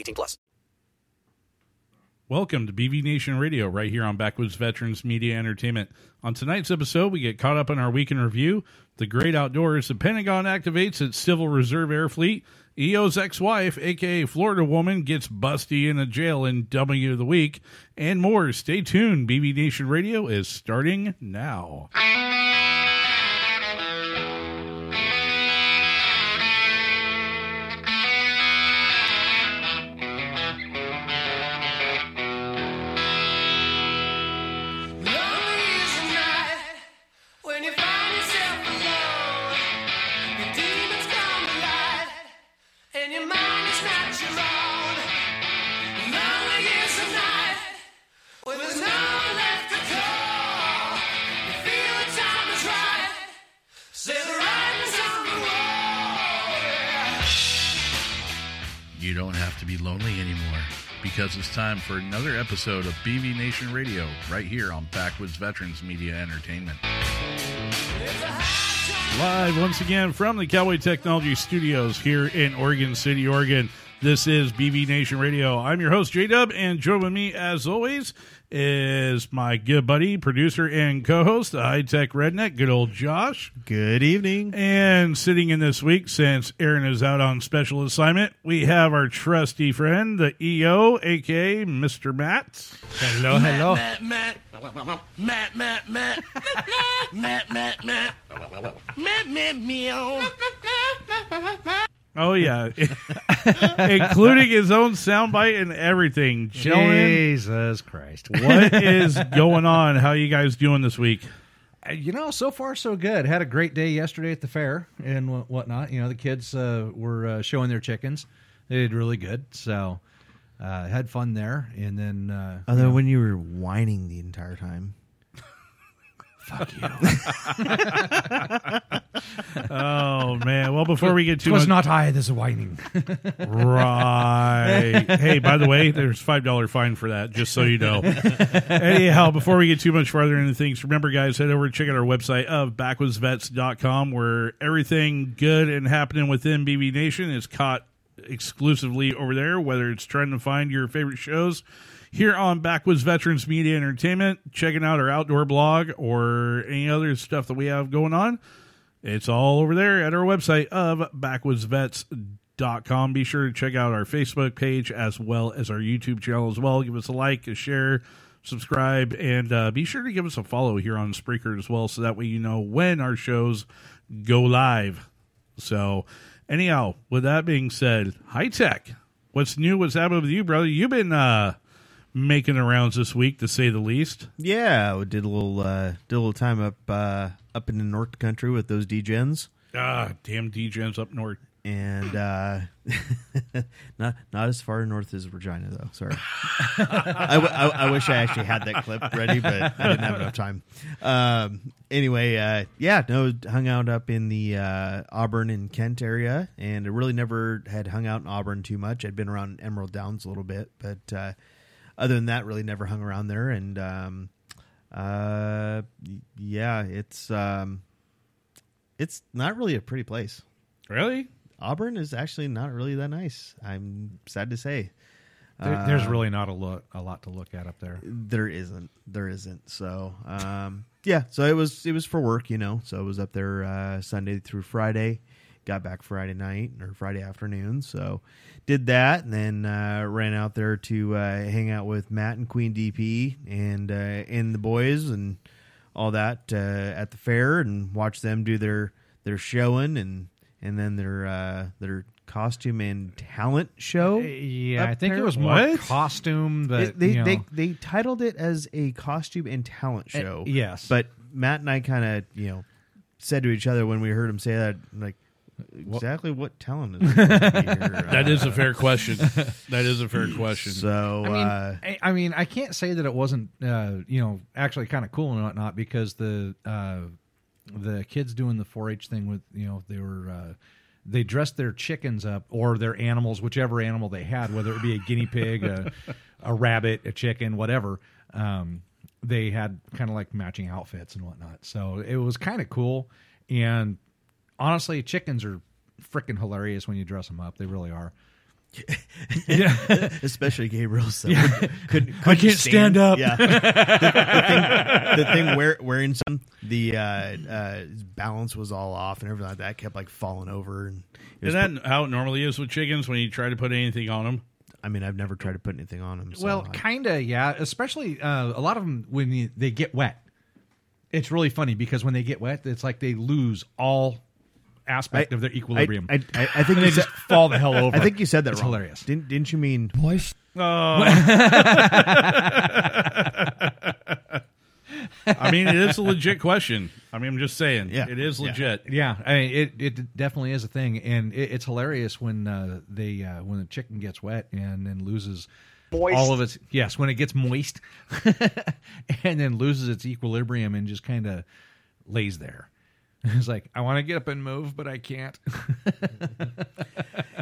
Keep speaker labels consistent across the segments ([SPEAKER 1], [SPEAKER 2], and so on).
[SPEAKER 1] 18 plus.
[SPEAKER 2] Welcome to BV Nation Radio, right here on Backwoods Veterans Media Entertainment. On tonight's episode, we get caught up on our week in review, the great outdoors, the Pentagon activates its Civil Reserve Air Fleet, EO's ex-wife, aka Florida woman, gets busty in a jail in W of the Week, and more. Stay tuned. BV Nation Radio is starting now.
[SPEAKER 3] You don't have to be lonely anymore because it's time for another episode of BV Nation Radio right here on Backwoods Veterans Media Entertainment.
[SPEAKER 2] Live once again from the Cowboy Technology Studios here in Oregon City, Oregon. This is BV Nation Radio. I'm your host, J Dub, and joining me, as always, is my good buddy, producer, and co host, the high tech redneck, good old Josh.
[SPEAKER 4] Good evening.
[SPEAKER 2] And sitting in this week, since Aaron is out on special assignment, we have our trusty friend, the EO, aka Mr. Matt.
[SPEAKER 4] Hello, hello.
[SPEAKER 5] Matt, Matt. Matt, Matt, Matt. Matt, Matt, Matt. Matt, Matt, Matt. Matt, Matt, Matt.
[SPEAKER 2] Oh, yeah. Including his own soundbite and everything. Gentlemen,
[SPEAKER 4] Jesus Christ.
[SPEAKER 2] what is going on? How you guys doing this week?
[SPEAKER 4] Uh, You know, so far so good. Had a great day yesterday at the fair and wha- whatnot. You know, the kids uh, were uh, showing their chickens. They did really good. So uh, had fun there. And then, uh,
[SPEAKER 6] Other than when you were whining the entire time.
[SPEAKER 4] Fuck you.
[SPEAKER 2] Oh, man. Well, before we get
[SPEAKER 4] it
[SPEAKER 2] too
[SPEAKER 4] was
[SPEAKER 2] much.
[SPEAKER 4] not I that's whining.
[SPEAKER 2] Right. hey, by the way, there's five dollar fine for that, just so you know. Anyhow, before we get too much farther into things, remember guys, head over and check out our website of backwoodsvets.com where everything good and happening within BV Nation is caught exclusively over there, whether it's trying to find your favorite shows here on Backwoods Veterans Media Entertainment, checking out our outdoor blog or any other stuff that we have going on. It's all over there at our website of backwoodsvets.com. Be sure to check out our Facebook page as well as our YouTube channel as well. Give us a like, a share, subscribe, and uh, be sure to give us a follow here on Spreaker as well so that way you know when our shows go live. So, anyhow, with that being said, high tech. What's new? What's happening with you, brother? You've been uh, making the rounds this week, to say the least.
[SPEAKER 6] Yeah, we did a little uh, did a little time up uh, up in the North Country with those degens,
[SPEAKER 2] Ah, damn DJs up north.
[SPEAKER 6] and uh, not not as far north as Regina though. Sorry, I, w- I, I wish I actually had that clip ready, but I didn't have enough time. Um, anyway, uh, yeah, no, hung out up in the uh, Auburn and Kent area, and I really never had hung out in Auburn too much. I'd been around Emerald Downs a little bit, but uh, other than that, really never hung around there. And um, uh, yeah, it's um, it's not really a pretty place.
[SPEAKER 2] Really?
[SPEAKER 6] Auburn is actually not really that nice. I'm sad to say.
[SPEAKER 4] There, there's
[SPEAKER 6] Uh,
[SPEAKER 4] really not a lot, a lot to look at up there.
[SPEAKER 6] there isn't. There isn't. So, um, yeah. So it was it was for work, you know. So I was up there uh, Sunday through Friday. Got back Friday night or Friday afternoon. So did that, and then uh, ran out there to uh, hang out with Matt and Queen DP and uh, and the boys and all that uh, at the fair, and watch them do their their showing and and then their uh, their costume and talent show.
[SPEAKER 4] Yeah, I think
[SPEAKER 6] there.
[SPEAKER 4] it was more costume, but
[SPEAKER 6] It- they,
[SPEAKER 4] you know,
[SPEAKER 6] they they titled it as a costume and talent
[SPEAKER 4] Uh,
[SPEAKER 6] show.
[SPEAKER 4] yes.
[SPEAKER 6] but Matt and I kind of you know said to each other when we heard him say that, like exactly what talent is supposed to be here?
[SPEAKER 2] That is a
[SPEAKER 6] Uh,
[SPEAKER 2] fair question. That is a fair question.
[SPEAKER 6] So
[SPEAKER 4] I mean,
[SPEAKER 6] uh,
[SPEAKER 4] I, I mean, I can't say that it wasn't, uh, you know, actually kind of cool and whatnot because the uh, the kids doing the 4-H thing with, you know, they were uh, they dressed their chickens up or their animals, whichever animal they had, whether it be a guinea pig, a, a rabbit, a chicken, whatever. Um, they had kind of like matching outfits and whatnot, so it was kind of cool. And honestly, chickens are freaking hilarious when you dress them up. They really are. yeah.
[SPEAKER 6] especially Gabriel. So
[SPEAKER 4] Yeah.
[SPEAKER 6] couldn't,
[SPEAKER 4] I
[SPEAKER 6] couldn't
[SPEAKER 4] can't stand up.
[SPEAKER 6] Yeah, the, the thing, the thing wear, wearing some the uh, uh, balance was all off and everything like that. Kept like falling over and it was
[SPEAKER 2] Isn't that how it normally is with chickens when you try to put anything on them?
[SPEAKER 6] I mean, I've never tried to put anything on them. So
[SPEAKER 4] well,
[SPEAKER 6] I-
[SPEAKER 4] kind of, yeah. Especially uh, a lot of them when you, they get wet. It's really funny because when they get wet, it's like they lose all aspect
[SPEAKER 6] I-
[SPEAKER 4] of their equilibrium.
[SPEAKER 6] I, I, I, I think
[SPEAKER 4] And they
[SPEAKER 6] said,
[SPEAKER 4] just fall the hell over.
[SPEAKER 6] I think you said that
[SPEAKER 4] It's
[SPEAKER 6] wrong.
[SPEAKER 4] hilarious.
[SPEAKER 6] Didn't didn't you mean
[SPEAKER 4] moist?
[SPEAKER 2] I mean, it is a legit question. I mean, I'm just saying.
[SPEAKER 6] Yeah.
[SPEAKER 2] It is
[SPEAKER 6] Yeah.
[SPEAKER 2] legit.
[SPEAKER 4] Yeah, I mean, it it definitely is a thing, and it, it's hilarious when uh, they uh, when the chicken gets wet and then loses
[SPEAKER 7] Moist.
[SPEAKER 4] all of its yes when it gets moist, and then loses its equilibrium and just kind of lays there. It's like I want to get up and move, but I can't.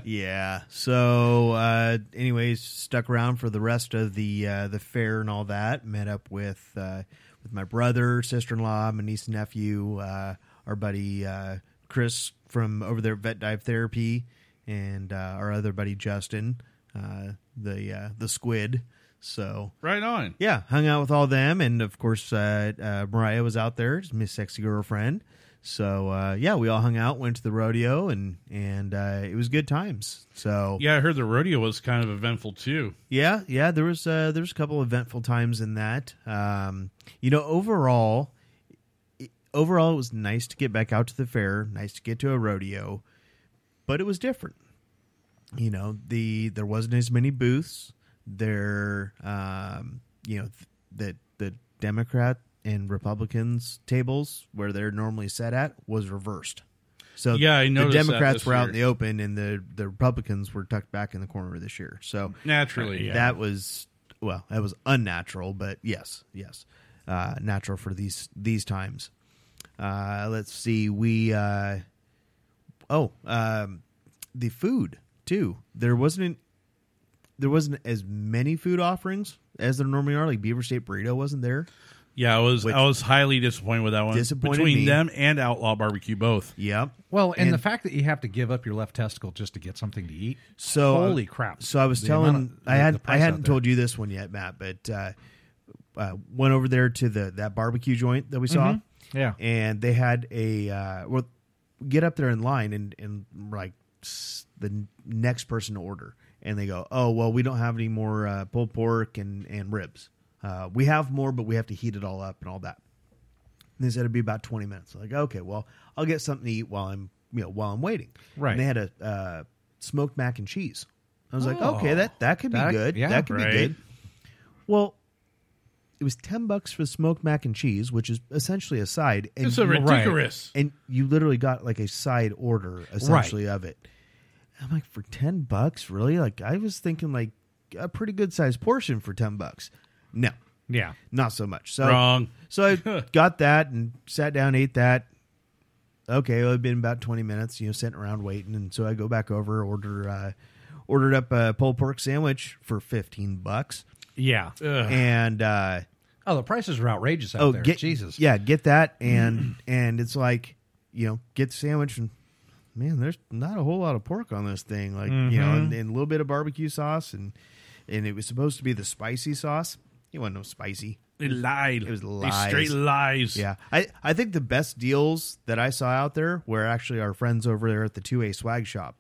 [SPEAKER 6] Yeah. So, uh, anyways, stuck around for the rest of the uh, the fair and all that. Met up with uh, with my brother, sister in law, my niece and nephew, uh, our buddy uh, Chris from over there at Vet Dive Therapy, and uh, our other buddy Justin, uh, the uh, the squid. So
[SPEAKER 2] Right on.
[SPEAKER 6] yeah, hung out with all them, and of course, uh, uh, Mariah was out there, Miss Sexy Girlfriend. So uh, yeah, we all hung out, went to the rodeo, and and uh, it was good times. So
[SPEAKER 2] Yeah, I heard the rodeo was kind of eventful too.
[SPEAKER 6] yeah, yeah, there was uh, there was a couple eventful times in that. Um, you know, overall, it- overall, it was nice to get back out to the fair, nice to get to a rodeo, but it was different. You know, the there wasn't as many booths. There, um, you know, th- the the Democrat and Republicans tables where they're normally set at was reversed. So
[SPEAKER 2] Yeah, I
[SPEAKER 6] the
[SPEAKER 2] noticed that
[SPEAKER 6] Democrats
[SPEAKER 2] this
[SPEAKER 6] were out in
[SPEAKER 2] year.
[SPEAKER 6] the open, and the the Republicans were tucked back in the corner this year. So
[SPEAKER 2] Naturally, yeah.
[SPEAKER 6] that was well, that was unnatural, but yes, yes, uh, natural for these these times. Uh, let's see, we uh, oh um, the food too. There wasn't there wasn't as many food offerings as there normally are. Like Beaver State Burrito wasn't there.
[SPEAKER 2] Yeah, I was
[SPEAKER 6] Which
[SPEAKER 2] I was highly disappointed with that one.
[SPEAKER 6] disappointed
[SPEAKER 2] Between
[SPEAKER 6] me.
[SPEAKER 2] them and Outlaw Barbecue both.
[SPEAKER 6] Yep.
[SPEAKER 4] well, and,
[SPEAKER 6] And-
[SPEAKER 4] the fact that you have to give up your left testicle just to get something to eat.
[SPEAKER 6] So
[SPEAKER 4] holy crap!
[SPEAKER 6] So I was
[SPEAKER 4] The
[SPEAKER 6] telling
[SPEAKER 4] amount of-
[SPEAKER 6] I
[SPEAKER 4] the-
[SPEAKER 6] had
[SPEAKER 4] the
[SPEAKER 6] I
[SPEAKER 4] price
[SPEAKER 6] hadn't
[SPEAKER 4] there.
[SPEAKER 6] told you this one yet, Matt, but uh, uh, went over there to the that barbecue joint that we saw.
[SPEAKER 4] Mhm. Yeah.
[SPEAKER 6] and they had a uh, well, get up there in line and and like s- the next person to order, and they go, oh well, we don't have any more uh, pulled pork and and ribs. Uh, we have more, but we have to heat it all up and all that. And they said it'd be about twenty minutes. Like, okay, well, I'll get something to eat while I'm you know while I'm waiting.
[SPEAKER 4] Right.
[SPEAKER 6] And they had a uh, smoked mac and cheese. I was like,
[SPEAKER 4] Oh.
[SPEAKER 6] okay, that that could be good.
[SPEAKER 4] yeah,
[SPEAKER 6] that could
[SPEAKER 2] right.
[SPEAKER 6] be good. Well, it was ten bucks for smoked mac and cheese, which is essentially a side. And
[SPEAKER 2] It's a ridiculous.
[SPEAKER 6] and you literally got like a side order essentially of it. I'm like, for ten bucks, really? Like I was thinking like a pretty good sized portion for ten bucks. No,
[SPEAKER 4] Yeah.
[SPEAKER 6] not so much. So
[SPEAKER 2] Wrong.
[SPEAKER 6] So I got that and sat down, ate that. Okay, well, it'd been about twenty minutes, you know, sitting around waiting, and so I go back over, order, uh, ordered up a pulled pork sandwich for fifteen bucks,
[SPEAKER 4] Yeah.
[SPEAKER 6] and uh,
[SPEAKER 4] Oh, the prices are outrageous out
[SPEAKER 6] oh,
[SPEAKER 4] there.
[SPEAKER 6] get
[SPEAKER 4] Jesus.
[SPEAKER 6] yeah, get that, and and it's like, you know, get the sandwich, and man, there's not a whole lot of pork on this thing, like you know, and, and a little bit of barbecue sauce, and and it was supposed to be the spicy sauce. It wasn't no spicy.
[SPEAKER 2] They lied.
[SPEAKER 6] It was
[SPEAKER 2] They
[SPEAKER 6] lies.
[SPEAKER 2] straight lies.
[SPEAKER 6] Yeah, I I think the best deals that I saw out there were actually our friends over there at the Two A Swag Shop.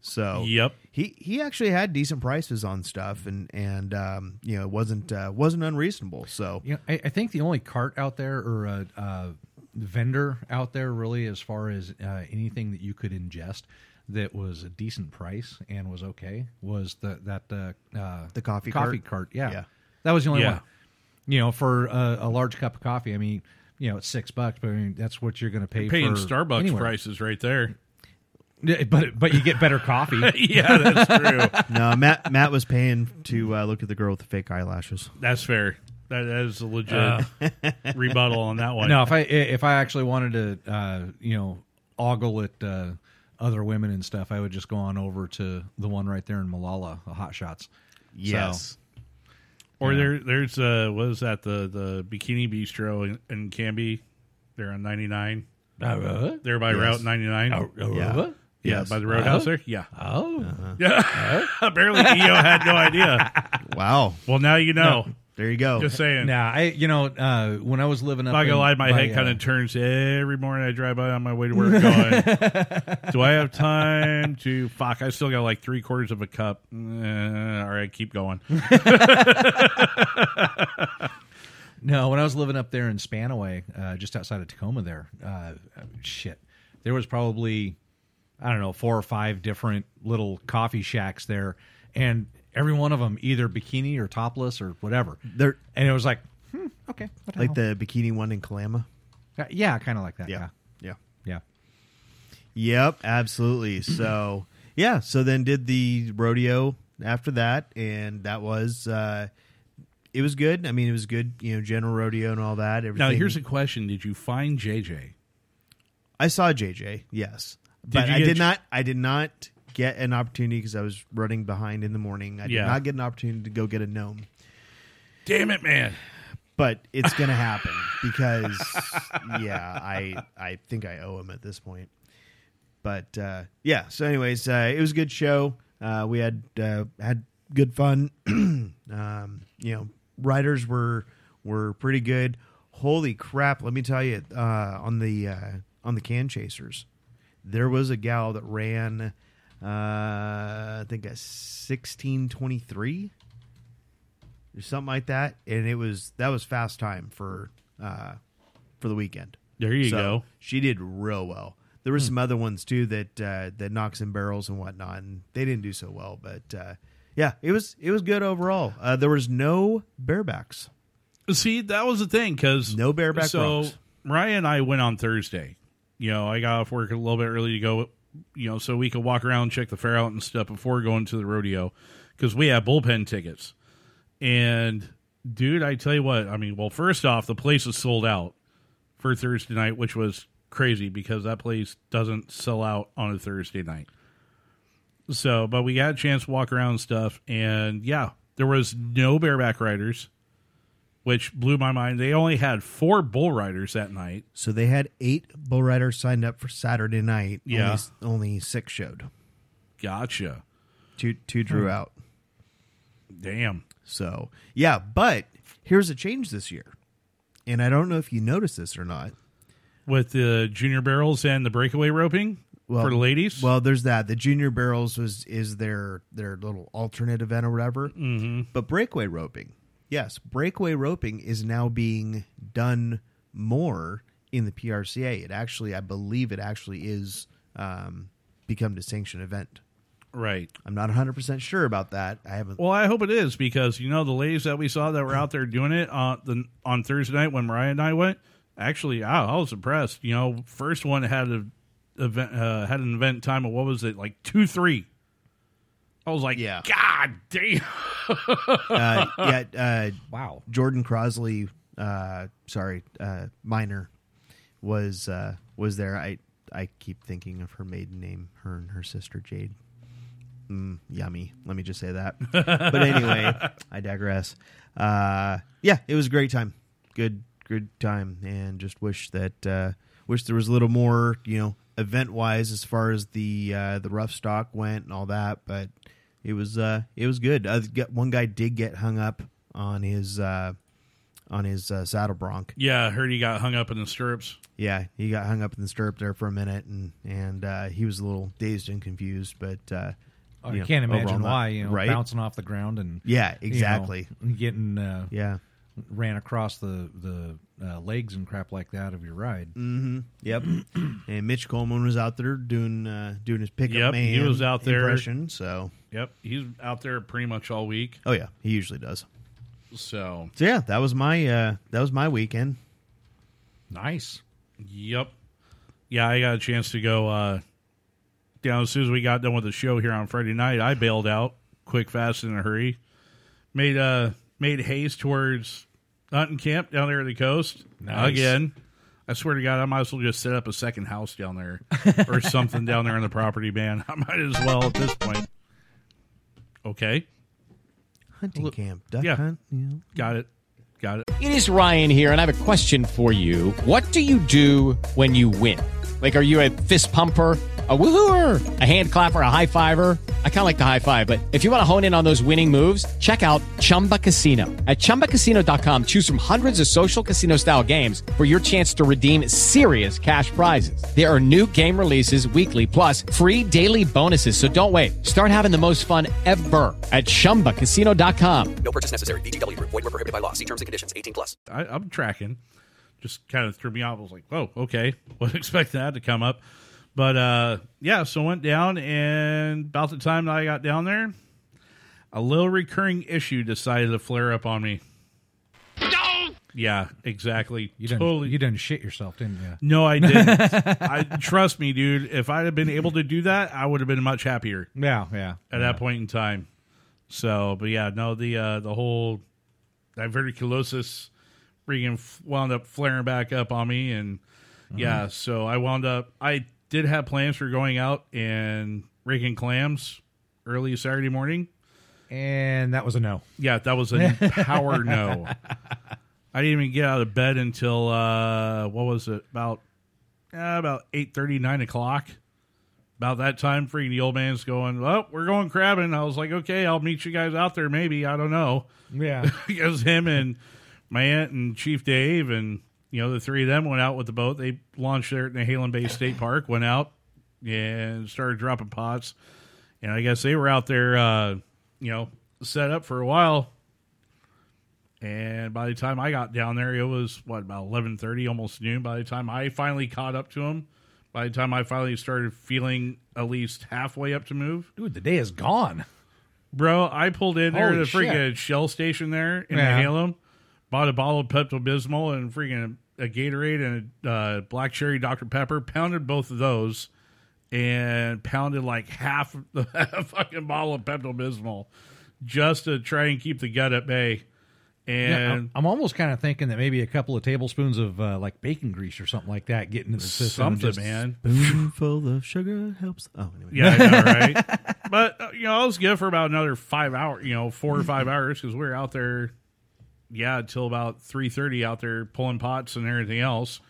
[SPEAKER 6] So
[SPEAKER 2] Yep.
[SPEAKER 6] he he actually had decent prices on stuff, and and um, you know it wasn't uh, wasn't unreasonable. So
[SPEAKER 4] Yeah, I, I think the only cart out there or a, uh vendor out there, really, as far as uh, anything that you could ingest that was a decent price and was okay, was the that uh, uh,
[SPEAKER 6] The coffee
[SPEAKER 4] coffee
[SPEAKER 6] cart?
[SPEAKER 4] cart. Yeah.
[SPEAKER 6] Yeah.
[SPEAKER 4] That was the only
[SPEAKER 2] Yeah.
[SPEAKER 4] one. You know, for a, a large cup of coffee, I mean, you know, it's six bucks, but I mean, that's what you're going to pay for.
[SPEAKER 2] Paying
[SPEAKER 4] for
[SPEAKER 2] Starbucks
[SPEAKER 4] anywhere.
[SPEAKER 2] prices right there.
[SPEAKER 4] But but you get better coffee.
[SPEAKER 2] yeah, that's true.
[SPEAKER 6] no, Matt Matt was paying to uh, look at the girl with the fake eyelashes.
[SPEAKER 2] That's fair. That that is a legit rebuttal on that one.
[SPEAKER 4] No, if I if I actually wanted to, uh, you know, ogle at uh, other women and stuff, I would just go on over to the one right there in Molalla, the Hot Shots.
[SPEAKER 6] Yes.
[SPEAKER 2] Or
[SPEAKER 4] Yeah.
[SPEAKER 2] there, there's uh, what is that the the Bikini Bistro in, in Canby? They're on 99.
[SPEAKER 4] Uh,
[SPEAKER 2] They're by
[SPEAKER 6] Yes.
[SPEAKER 2] Route 99.
[SPEAKER 4] uh,
[SPEAKER 6] Yeah.
[SPEAKER 4] what?
[SPEAKER 2] yeah,
[SPEAKER 6] yes.
[SPEAKER 2] by the roadhouse there. Yeah,
[SPEAKER 4] Oh,
[SPEAKER 2] yeah. Apparently, EO had no idea.
[SPEAKER 6] Wow.
[SPEAKER 2] Well, now you know.
[SPEAKER 6] There you go.
[SPEAKER 2] Just saying.
[SPEAKER 4] nah. I you know uh, when I was living up,
[SPEAKER 2] Not gonna
[SPEAKER 4] in-
[SPEAKER 2] lie, my
[SPEAKER 4] by,
[SPEAKER 2] head kind
[SPEAKER 4] uh,
[SPEAKER 2] of turns every morning. I drive by on my way to work, going, "Do I have time to fuck?" I still got like three quarters of a cup. Eh, all right, keep going.
[SPEAKER 4] No, when I was living up there in Spanaway, uh, just outside of Tacoma, there, uh, shit, there was probably I don't know four or five different little coffee shacks there, and every one of them either bikini or topless or whatever.
[SPEAKER 6] They're
[SPEAKER 4] And it was like, hmm, okay, what
[SPEAKER 6] like
[SPEAKER 4] hell?
[SPEAKER 6] the bikini one in Kalama.
[SPEAKER 4] Uh, yeah, kind of like that.
[SPEAKER 6] Yeah.
[SPEAKER 4] Yeah,
[SPEAKER 6] Yeah.
[SPEAKER 4] yeah.
[SPEAKER 6] Yep, absolutely. So yeah, so then did the rodeo after that, and that was uh it was good. I mean, it was good, you know, general rodeo and all that. Everything.
[SPEAKER 2] Now, here's a question: Did you find JJ?
[SPEAKER 6] I saw JJ, yes,
[SPEAKER 2] Did
[SPEAKER 6] but I did
[SPEAKER 2] J-
[SPEAKER 6] not. I did not get an opportunity because I was running behind in the morning. I did
[SPEAKER 2] Yeah.
[SPEAKER 6] not get an opportunity to go get a gnome.
[SPEAKER 2] Damn it, man!
[SPEAKER 6] but it's gonna happen because yeah i i think i owe him at this point but uh yeah so anyways uh it was a good show uh we had uh had good fun um you know riders were were pretty good holy crap let me tell you uh on the uh on the can chasers there was a gal that ran uh i think a 1623 or something like that, and it was that was fast time for uh, for the weekend.
[SPEAKER 2] There you
[SPEAKER 6] So,
[SPEAKER 2] go.
[SPEAKER 6] She did real well. There were some other ones too that uh, that knocks in barrels and whatnot, and they didn't do so well. But uh, yeah, it was it was good overall. Uh, there was no barebacks.
[SPEAKER 2] See, that was the thing because
[SPEAKER 6] No bareback
[SPEAKER 2] So. Ryan and I went on Thursday. You know, I got off work a little bit early to go. You know, so we could walk around, check the fair out and stuff before going to the rodeo because we have bullpen tickets. And dude, I tell you what, I mean, well, first off, the place was sold out for Thursday night, which was crazy because that place doesn't sell out on a Thursday night. So, but we got a chance to walk around and stuff, and yeah, there was no bareback riders, which blew my mind. They only had four bull riders that night.
[SPEAKER 6] So they had eight bull riders signed up for Saturday night.
[SPEAKER 2] Yeah.
[SPEAKER 6] only, only six showed.
[SPEAKER 2] Gotcha.
[SPEAKER 6] Two two drew
[SPEAKER 2] Hmm.
[SPEAKER 6] out.
[SPEAKER 2] Damn.
[SPEAKER 6] So yeah, but here's a change this year, and I don't know if you noticed this or not.
[SPEAKER 2] With the junior barrels and the breakaway roping for the ladies.
[SPEAKER 6] Well, there's that. The junior barrels was is their their little alternate event or whatever.
[SPEAKER 2] Mm-hmm.
[SPEAKER 6] But breakaway roping, yes, breakaway roping is now being done more in the PRCA. It actually, I believe, it actually is um, become a sanctioned event.
[SPEAKER 2] Right.
[SPEAKER 6] I'm not 100 percent sure about that. I haven't.
[SPEAKER 2] Well, I hope it is because you know the ladies that we saw that were out there doing it on the on Thursday night when Mariah and I went. Actually, I, I was impressed. You know, first one had a event uh, had an event time of what was it like two three. I was like,
[SPEAKER 6] Yeah.
[SPEAKER 2] God damn.
[SPEAKER 6] uh, yeah, uh,
[SPEAKER 4] Wow.
[SPEAKER 6] Jordan Crosley, uh, sorry, uh, minor, was uh, was there. I I keep thinking of her maiden name, her and her sister Jade. Mm, yummy. Let me just say that. but anyway, I digress. Uh, yeah, it was a great time. Good, good time, and just wish that uh, wish there was a little more, you know, event wise as far as the uh, the rough stock went and all that. But it was uh, it was good. Uh, get- one guy did get hung up on his uh, on his uh, saddle bronc.
[SPEAKER 2] Yeah, I heard he got hung up in the stirrups.
[SPEAKER 6] Yeah, he got hung up in the stirrup there for a minute, and and uh, he was a little dazed and confused. But uh,
[SPEAKER 4] Oh,
[SPEAKER 6] you
[SPEAKER 4] you
[SPEAKER 6] know,
[SPEAKER 4] can't
[SPEAKER 6] overall
[SPEAKER 4] imagine why, you know,
[SPEAKER 6] right?
[SPEAKER 4] bouncing off the ground and
[SPEAKER 6] Yeah,
[SPEAKER 4] you know,
[SPEAKER 6] exactly.
[SPEAKER 4] getting uh,
[SPEAKER 6] Yeah.
[SPEAKER 4] ran across the the uh, legs and crap like that of your ride.
[SPEAKER 6] Mm-hmm. Yep. and Mitch Coleman was out there doing uh, doing his pickup
[SPEAKER 2] Yep,
[SPEAKER 6] man.
[SPEAKER 2] he was out there.
[SPEAKER 6] impression. So
[SPEAKER 2] Yep, he's out there pretty much all week.
[SPEAKER 6] oh yeah, he usually does.
[SPEAKER 2] So
[SPEAKER 6] So yeah, that was my uh, that was my weekend.
[SPEAKER 4] Nice.
[SPEAKER 2] Yep. Yeah, I got a chance to go uh, down as soon as we got done with the show here on Friday night. I bailed out quick, fast, in a hurry. Made uh made haste towards hunting camp down there at the coast
[SPEAKER 4] Nice.
[SPEAKER 2] again. I swear to God, I might as well just set up a second house down there or something down there on the property, man. I might as well at this point. Okay,
[SPEAKER 6] Hunting camp, duck
[SPEAKER 2] yeah.
[SPEAKER 6] hunt. You know.
[SPEAKER 2] got it, got it.
[SPEAKER 8] It is Ryan here, and I have a question for you. What do you do when you win? Like, are you a fist pumper? A woohooer, a hand clapper, a high fiver. I kind of like the high five, but if you want to hone in on those winning moves, check out Chumba Casino. At ChumbaCasino.com, choose from hundreds of social casino style games for your chance to redeem serious cash prizes. There are new game releases weekly, plus free daily bonuses. So don't wait. Start having the most fun ever at ChumbaCasino.com.
[SPEAKER 1] No purchase necessary. VGW Group. Void were prohibited by law. See terms and conditions. 18 plus.
[SPEAKER 2] I, I'm tracking. Just kind of threw me off. I was like, "Whoa, okay." Wasn't expecting that to come up, but uh, yeah. So went down, and about the time that I got down there, a little recurring issue decided to flare up on me. No! Yeah, exactly.
[SPEAKER 4] You done
[SPEAKER 2] totally.
[SPEAKER 4] you didn't shit yourself, didn't you?
[SPEAKER 2] No, I didn't. I trust me, dude. If I'd have been able to do that, I would have been much happier
[SPEAKER 4] Yeah, yeah.
[SPEAKER 2] at that point in time. So, but yeah, no, the uh, the whole diverticulosis freaking f- wound up flaring back up on me, and yeah, so I wound up. I did have plans for going out and raking clams early Saturday morning.
[SPEAKER 4] And that was a no.
[SPEAKER 2] Yeah, that was a power no. I didn't even get out of bed until uh, what was it about uh, about eight thirty nine o'clock. About that time, freaking the old man's going, "Well, we're going crabbing." I was like, "Okay, I'll meet you guys out there. Maybe I don't know."
[SPEAKER 4] Yeah.
[SPEAKER 2] because him and my aunt and Chief Dave and you know the three of them went out with the boat. They launched there at Nehalem Bay State Park, went out and started dropping pots. And I guess they were out there, uh, you know, set up for a while. And by the time I got down there, it was what about eleven thirty, almost noon. By the time I finally caught up to them, by the time I finally started feeling at least halfway up to move,
[SPEAKER 4] Dude, the day is gone.
[SPEAKER 2] Bro, I pulled in there
[SPEAKER 4] Holy
[SPEAKER 2] to the freaking. Shell station there in
[SPEAKER 4] Yeah.
[SPEAKER 2] Halem, bought a bottle of Pepto Bismol and freaking a Gatorade and a uh, black cherry Dr Pepper. Pounded both of those, and pounded like half of the fucking bottle of Pepto Bismol just to try and keep the gut at bay. And
[SPEAKER 4] Yeah, I'm, I'm almost kind of thinking that maybe a couple of tablespoons of uh, like bacon grease or something like that get into the system. and
[SPEAKER 2] something,
[SPEAKER 4] just-
[SPEAKER 2] man.
[SPEAKER 6] Spoonful of sugar helps. Oh, anyway.
[SPEAKER 2] Yeah, I know, right? but uh, you know, I was good for about another five hours. You know, four or five hours because we were out there. Yeah, until about three thirty out there pulling pots and everything else.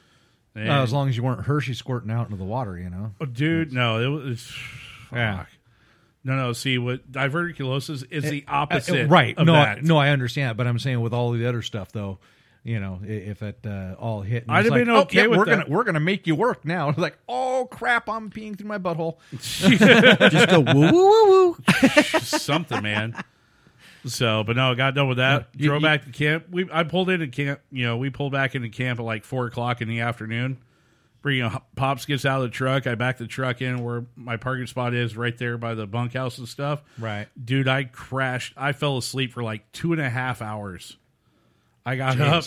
[SPEAKER 2] And,
[SPEAKER 4] Uh, as long as you weren't Hershey squirting out into the water, you know.
[SPEAKER 2] oh, dude, no, it was.
[SPEAKER 4] Yeah.
[SPEAKER 2] fuck. No, no. See, what diverticulosis is the
[SPEAKER 4] Uh,
[SPEAKER 2] opposite,
[SPEAKER 4] uh, right?
[SPEAKER 2] Of
[SPEAKER 4] no,
[SPEAKER 2] that.
[SPEAKER 4] I, no, I understand, but I'm saying with all the other stuff, though, you know, if it uh, all hit, and
[SPEAKER 2] I'd have
[SPEAKER 4] like,
[SPEAKER 2] been
[SPEAKER 4] "Oh,
[SPEAKER 2] okay
[SPEAKER 4] yeah,
[SPEAKER 2] with
[SPEAKER 4] we're
[SPEAKER 2] that."
[SPEAKER 4] gonna we're gonna make you work now. like, oh crap, I'm peeing through my butthole.
[SPEAKER 6] Just go woo woo woo woo.
[SPEAKER 2] something, man. So, but no, got done with that.
[SPEAKER 4] You-
[SPEAKER 2] Drove
[SPEAKER 4] you-
[SPEAKER 2] back to camp. We I pulled into camp. You know, we pulled back into camp at like four o'clock in the afternoon. Bring you know, pops gets out of the truck. I back the truck in where my parking spot is, right there by the bunkhouse and stuff.
[SPEAKER 4] Right.
[SPEAKER 2] dude. I crashed. I fell asleep for like two and a half hours. I got
[SPEAKER 4] Jeez.
[SPEAKER 2] up,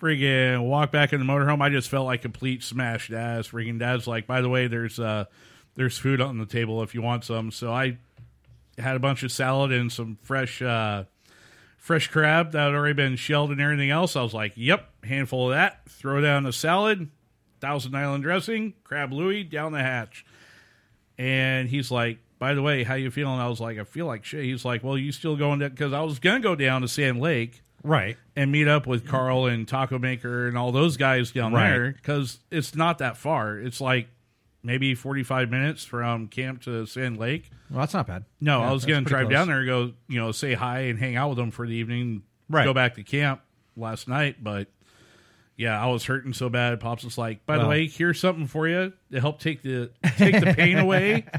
[SPEAKER 2] freaking walked back in the motorhome. I just felt like complete smashed ass. Freaking dad's like, by the way, there's uh, there's food on the table if you want some. So I had a bunch of salad and some fresh uh, fresh crab that had already been shelled and everything else. I was like, yep, handful of that. Throw down the salad, Thousand Island dressing, crab Louis down the hatch. And he's like, by the way, how you feeling? I was like, I feel like shit. He's like, well, you still going to because I was gonna go down to Sand Lake
[SPEAKER 4] Right.
[SPEAKER 2] and meet up with Carl and Taco Maker and all those guys down
[SPEAKER 4] Right.
[SPEAKER 2] there because it's not that far. It's like maybe forty five minutes from camp to Sand Lake.
[SPEAKER 4] Well, that's not bad.
[SPEAKER 2] No,
[SPEAKER 4] Yeah,
[SPEAKER 2] I was going to drive
[SPEAKER 4] close.
[SPEAKER 2] down there and go, you know, say hi and hang out with them for the evening,
[SPEAKER 4] Right.
[SPEAKER 2] go back to camp. last night, but yeah, I was hurting so bad. Pops was like, "By the way, here's something for you to help take the take the pain away."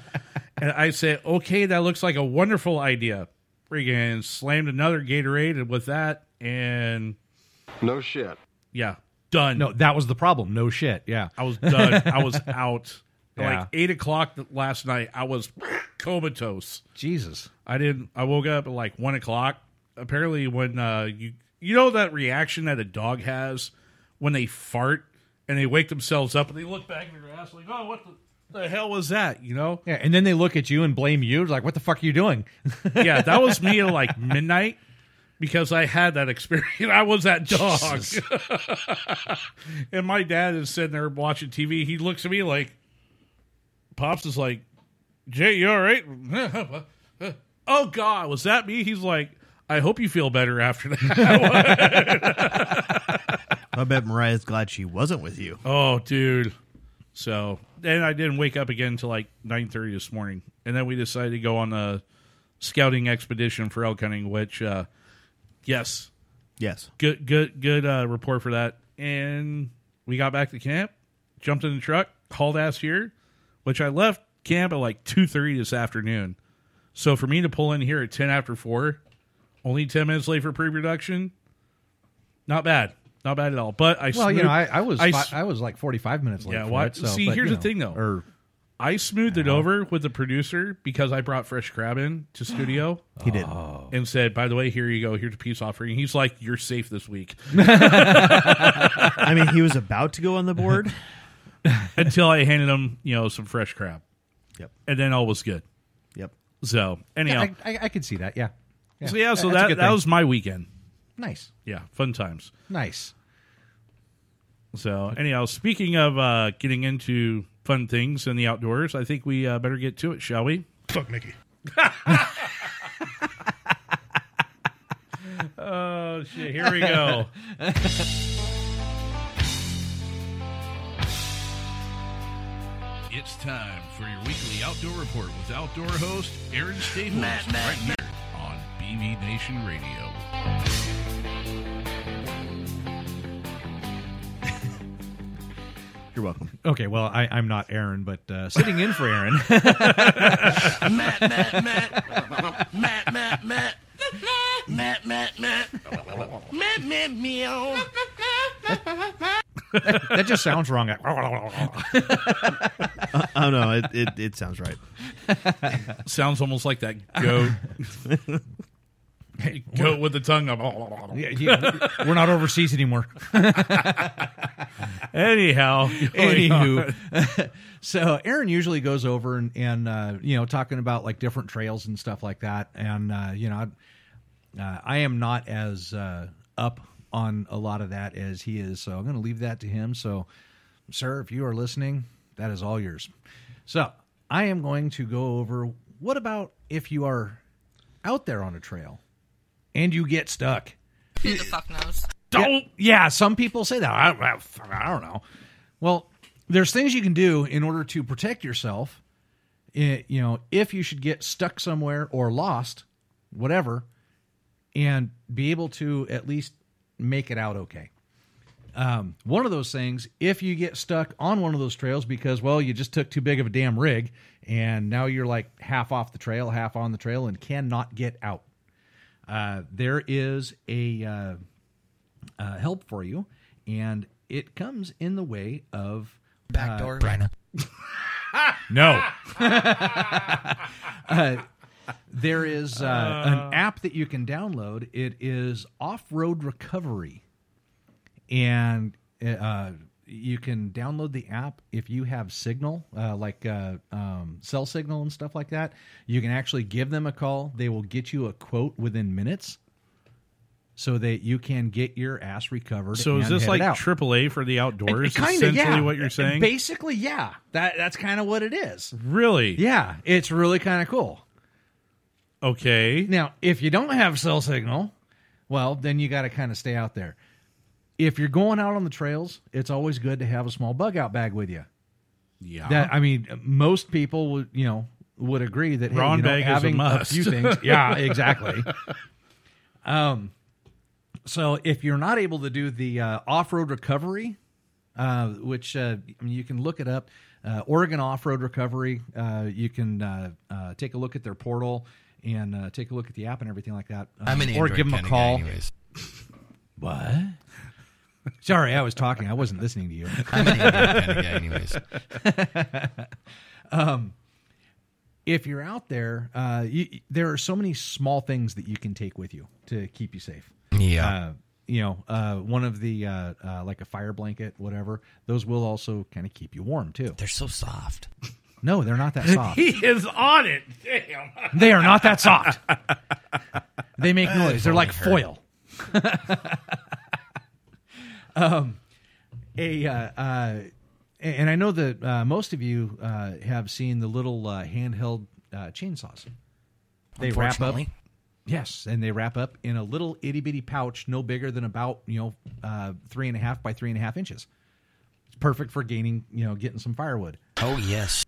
[SPEAKER 2] And I said, "Okay, that looks like a wonderful idea." Freaking slammed another Gatorade, and with that, and
[SPEAKER 7] No shit.
[SPEAKER 2] yeah, done.
[SPEAKER 4] No, that was the problem. No shit. Yeah.
[SPEAKER 2] I was done. I was out.
[SPEAKER 4] Yeah.
[SPEAKER 2] Like eight o'clock last night, I was comatose.
[SPEAKER 4] Jesus.
[SPEAKER 2] I didn't. I woke up at like one o'clock. Apparently, when uh, you you know that reaction that a dog has when they fart and they wake themselves up and they look back in their ass like, oh, what the, the hell was that? You know?
[SPEAKER 4] Yeah, and then they look at you and blame you. It's like, what the fuck are you doing?
[SPEAKER 2] yeah, that was me at like midnight because I had that experience. I was that dog. and my dad is sitting there watching TV. He looks at me like, Pops is like, Jay, you all right? oh, God, was that me? He's like, I hope you feel better after that.
[SPEAKER 6] I bet Mariah's glad she wasn't with you.
[SPEAKER 2] oh, dude. So then I didn't wake up again until like 9.30 this morning. And then we decided to go on a scouting expedition for elk hunting, which, uh, yes,
[SPEAKER 6] Yes.
[SPEAKER 2] good good good uh, report for that. And we got back to camp, jumped in the truck, hauled ass here, which I left camp at like two thirty this afternoon. So for me to pull in here at ten after four, only ten minutes late for pre-production, not bad, not bad at all. But I
[SPEAKER 4] well, you know, I, I was
[SPEAKER 2] I
[SPEAKER 4] fi- I was like forty five minutes late.
[SPEAKER 2] yeah. What?
[SPEAKER 4] it, so-
[SPEAKER 2] See,
[SPEAKER 4] but,
[SPEAKER 2] here's the
[SPEAKER 4] know,
[SPEAKER 2] thing though.
[SPEAKER 4] Or
[SPEAKER 2] I smoothed it over with the producer because I brought fresh crab in to studio.
[SPEAKER 6] He did.
[SPEAKER 2] And said, by the way, here you go. Here's a peace offering. He's like, you're safe this week.
[SPEAKER 6] I mean, he was about to go on the board.
[SPEAKER 2] until I handed him, you know, some fresh crab.
[SPEAKER 6] Yep.
[SPEAKER 2] And then all was good.
[SPEAKER 6] Yep.
[SPEAKER 2] So anyhow,
[SPEAKER 4] yeah, I, I, I could see that. Yeah.
[SPEAKER 2] so yeah, so
[SPEAKER 4] That's
[SPEAKER 2] that that
[SPEAKER 4] thing.
[SPEAKER 2] was my weekend.
[SPEAKER 4] nice,
[SPEAKER 2] Yeah, fun times.
[SPEAKER 4] nice.
[SPEAKER 2] So anyhow, speaking of uh, getting into fun things in the outdoors, I think we uh, better get to it, shall we?
[SPEAKER 7] Fuck Mickey.
[SPEAKER 2] Oh shit! Here we go.
[SPEAKER 3] It's time for your weekly outdoor report with outdoor host Aaron Staples
[SPEAKER 5] Matt, Matt,
[SPEAKER 3] right here on BV Nation Radio.
[SPEAKER 6] You're welcome.
[SPEAKER 4] Okay, well, I, I'm not Aaron, but uh, sitting in for Aaron.
[SPEAKER 5] Matt, Matt, Matt. Matt, Matt, Matt. Matt, Matt, Matt. Matt, Matt, meow.
[SPEAKER 4] That just sounds wrong.
[SPEAKER 6] I don't know. It, it, it sounds right.
[SPEAKER 2] Sounds almost like that goat. goat with the tongue up.
[SPEAKER 4] Yeah, yeah, we're not overseas anymore.
[SPEAKER 2] Anyhow, going on.
[SPEAKER 4] Anywho, so Aaron usually goes over and, and uh, you know talking about like different trails and stuff like that, and uh, you know, uh, I am not as uh, up on a lot of that as he is, so I'm going to leave that to him. So, sir, if you are listening, that is all yours. So, I am going to go over what about if you are out there on a trail and you get stuck.
[SPEAKER 9] Who the fuck knows?
[SPEAKER 4] Don't. Yeah, some people say that. I, I, I don't know. Well, there's things you can do in order to protect yourself. eh, you know, if you should get stuck somewhere or lost, whatever, and be able to at least make it out okay. Um, one of those things, if you get stuck on one of those trails because, well, you just took too big of a damn rig and now you're like half off the trail, half on the trail, and cannot get out, uh, there is a uh, uh, help for you, and it comes in the way of
[SPEAKER 9] Backdoor.
[SPEAKER 4] Uh, no. uh, there is uh, an app that you can download. It is Off Road Recovery, and uh, you can download the app if you have signal, uh, like uh, um, cell signal and stuff like that. You can actually give them a call. They will get you a quote within minutes, so that you can get your ass recovered.
[SPEAKER 2] So is this like
[SPEAKER 4] out.
[SPEAKER 2] AAA for the outdoors?
[SPEAKER 4] Kinda,
[SPEAKER 2] essentially,
[SPEAKER 4] yeah.
[SPEAKER 2] what you're saying?
[SPEAKER 4] Basically, yeah. That that's kind of what it is.
[SPEAKER 2] really?
[SPEAKER 4] Yeah, it's really kind of cool.
[SPEAKER 2] Okay.
[SPEAKER 4] Now, if you don't have cell signal, well, then you got to kind of stay out there. If you're going out on the trails, it's always good to have a small bug out bag with you.
[SPEAKER 2] Yeah.
[SPEAKER 4] That I mean, most people would you know would agree that hey,
[SPEAKER 2] Ron
[SPEAKER 4] you know,
[SPEAKER 2] bag is a
[SPEAKER 4] having
[SPEAKER 2] must.
[SPEAKER 4] few things. Yeah, exactly. um, So if you're not able to do the uh, off-road recovery, uh, which uh, I mean, you can look it up, uh, Oregon Off-Road Recovery, uh, you can uh, uh, take a look at their portal and uh, take a look at the app and everything like that. Uh,
[SPEAKER 7] I'm an
[SPEAKER 4] or
[SPEAKER 7] Android
[SPEAKER 4] give them a call.
[SPEAKER 7] anyways.
[SPEAKER 4] What? Sorry, I was talking. I wasn't listening to you.
[SPEAKER 7] I'm an Android kinda guy anyways.
[SPEAKER 4] um, if you're out there, uh, you, there are so many small things that you can take with you to keep you safe.
[SPEAKER 7] Yeah.
[SPEAKER 4] Uh, you know, uh, one of the uh, uh, like a fire blanket, whatever. Those will also kind of keep you warm too.
[SPEAKER 7] They're so soft.
[SPEAKER 4] No, they're not that soft.
[SPEAKER 2] he is on it. Damn.
[SPEAKER 4] they are not that soft. they make noise. They're like foil. um, a uh, uh, and I know that uh, most of you uh, have seen the little uh, handheld uh, chainsaws. They wrap up. Yes, and they wrap up in a little itty bitty pouch, no bigger than about you know uh, three and a half by three and a half inches. It's perfect for gaining, you know, getting some firewood.
[SPEAKER 7] Oh yes.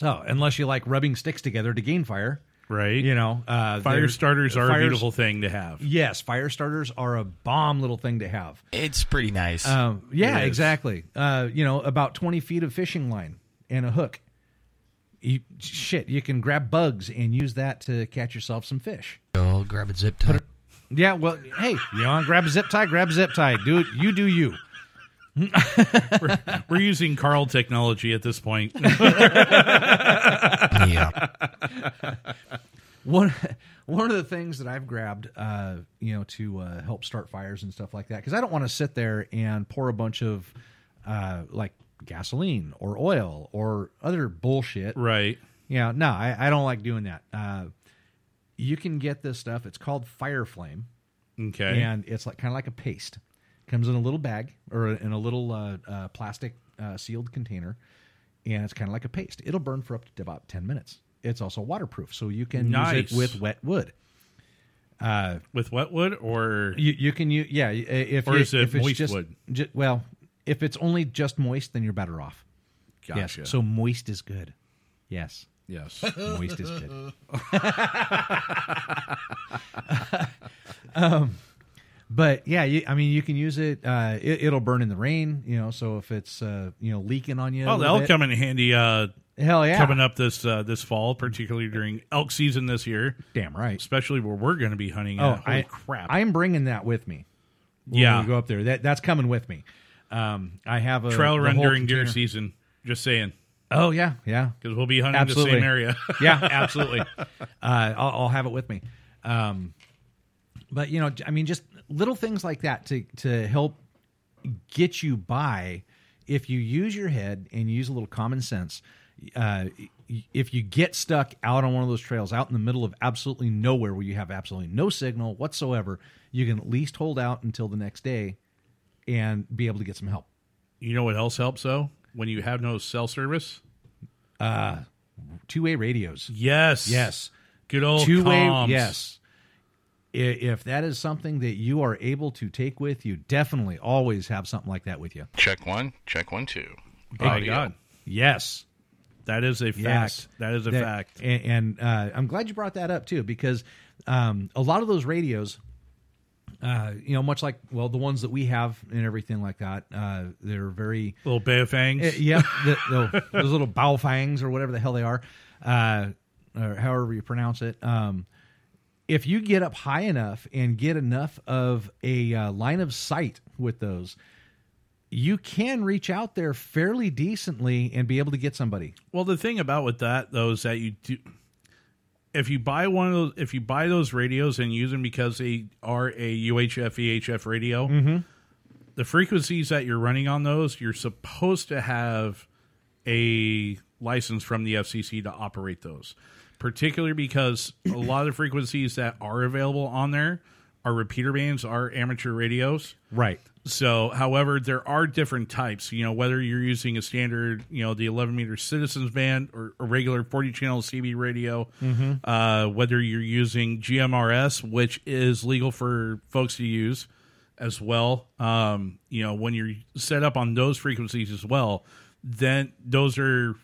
[SPEAKER 4] So unless you like rubbing sticks together to gain fire,
[SPEAKER 2] Right.
[SPEAKER 4] you know, uh,
[SPEAKER 2] Fire
[SPEAKER 4] they're-
[SPEAKER 2] starters are a beautiful thing to have.
[SPEAKER 4] Yes, fire starters are a bomb little thing to have.
[SPEAKER 7] It's pretty nice.
[SPEAKER 4] Um, yeah, exactly. Uh, you know, about twenty feet of fishing line and a hook. You, shit, you can grab bugs and use that to catch yourself some fish.
[SPEAKER 7] Go grab a zip tie.
[SPEAKER 4] Yeah, well, hey, you want to grab a zip tie? Grab a zip tie. Do it. You do you.
[SPEAKER 2] We're, we're using Carl technology at this point.
[SPEAKER 7] yeah.
[SPEAKER 4] one one of the things that I've grabbed, uh, you know, to uh, help start fires and stuff like that, because I don't want to sit there and pour a bunch of uh, like gasoline or oil or other bullshit.
[SPEAKER 2] right.
[SPEAKER 4] Yeah, no, I, I don't like doing that. Uh, you can get this stuff. It's called Fire Flame,
[SPEAKER 2] Okay.
[SPEAKER 4] and it's like kind of like a paste. Comes in a little bag or in a little uh, uh, plastic uh, sealed container, and it's kind of like a paste. It'll burn for up to about ten minutes. It's also waterproof, so you can use it with wet wood. Uh,
[SPEAKER 2] With wet wood or
[SPEAKER 4] you, you can use yeah. If
[SPEAKER 2] Or
[SPEAKER 4] you-
[SPEAKER 2] is it
[SPEAKER 4] if it's
[SPEAKER 2] moist
[SPEAKER 4] just,
[SPEAKER 2] wood?
[SPEAKER 4] ju- well, if it's only just moist, then you're better off.
[SPEAKER 2] Gotcha.
[SPEAKER 4] Yes. So moist is good. Yes.
[SPEAKER 2] yes.
[SPEAKER 4] Moist is good. um, but yeah, you, I mean, you can use it. Uh, it. It'll burn in the rain, you know. So if it's uh, you know leaking on you,
[SPEAKER 2] Oh, that'll
[SPEAKER 4] bit-
[SPEAKER 2] come in handy. Uh,
[SPEAKER 4] Hell yeah,
[SPEAKER 2] coming up this uh, this fall, particularly during elk season this year,
[SPEAKER 4] Damn right.
[SPEAKER 2] especially where we're going to be hunting.
[SPEAKER 4] Oh.
[SPEAKER 2] Holy
[SPEAKER 4] I,
[SPEAKER 2] crap!
[SPEAKER 4] I'm bringing that with me. when
[SPEAKER 2] Yeah.
[SPEAKER 4] we go up there. That that's coming with me. Um, I have a
[SPEAKER 2] Trail run during deer season. Just saying,
[SPEAKER 4] Oh yeah, yeah.
[SPEAKER 2] because we'll be hunting
[SPEAKER 4] Absolutely.
[SPEAKER 2] the same area.
[SPEAKER 4] yeah, absolutely. Uh, I'll, I'll have it with me. Um, but you know, I mean, just little things like that to to help get you by. If you use your head and use a little common sense, uh, if you get stuck out on one of those trails, out in the middle of absolutely nowhere where you have absolutely no signal whatsoever, you can at least hold out until the next day and be able to get some help.
[SPEAKER 2] you know what else helps though? When you have no cell service.
[SPEAKER 4] Two way radios.
[SPEAKER 2] Yes.
[SPEAKER 4] Yes.
[SPEAKER 2] Good old
[SPEAKER 4] two way
[SPEAKER 2] comms.
[SPEAKER 4] yes if that is something that you are able to take with you definitely always have something like that with you
[SPEAKER 3] Check one, check one, two.
[SPEAKER 2] Oh
[SPEAKER 3] My
[SPEAKER 2] God,
[SPEAKER 4] yes
[SPEAKER 2] that is a fact.
[SPEAKER 4] yes
[SPEAKER 2] That is a
[SPEAKER 4] That-
[SPEAKER 2] fact.
[SPEAKER 4] and, and uh, i'm glad you brought that up too because um, a lot of those radios uh, you know much like well the ones that we have and everything like that uh, they're very
[SPEAKER 2] Little Baofengs.
[SPEAKER 4] Uh, yep, the, the, those little bow fangs or whatever the hell they are, uh, or however you pronounce it. Um, if you get up high enough and get enough of a uh, line of sight with those, you can reach out there fairly decently and be able to get somebody.
[SPEAKER 2] Well, the thing about with that though is that you do, if you buy one of those, if you buy those radios and use them because they are a UHF VHF radio,
[SPEAKER 4] Mm-hmm.
[SPEAKER 2] the frequencies that you're running on those, you're supposed to have a license from the FCC to operate those. Particularly because a lot of the frequencies that are available on there are repeater bands, are amateur radios.
[SPEAKER 4] Right.
[SPEAKER 2] So, however, there are different types. You know, whether you're using a standard, you know, the 11 meter Citizens band or a regular 40 channel CB radio, uh, whether you're using GMRS, which is legal for folks to use as well. Um, you know, when you're set up on those frequencies as well, then those are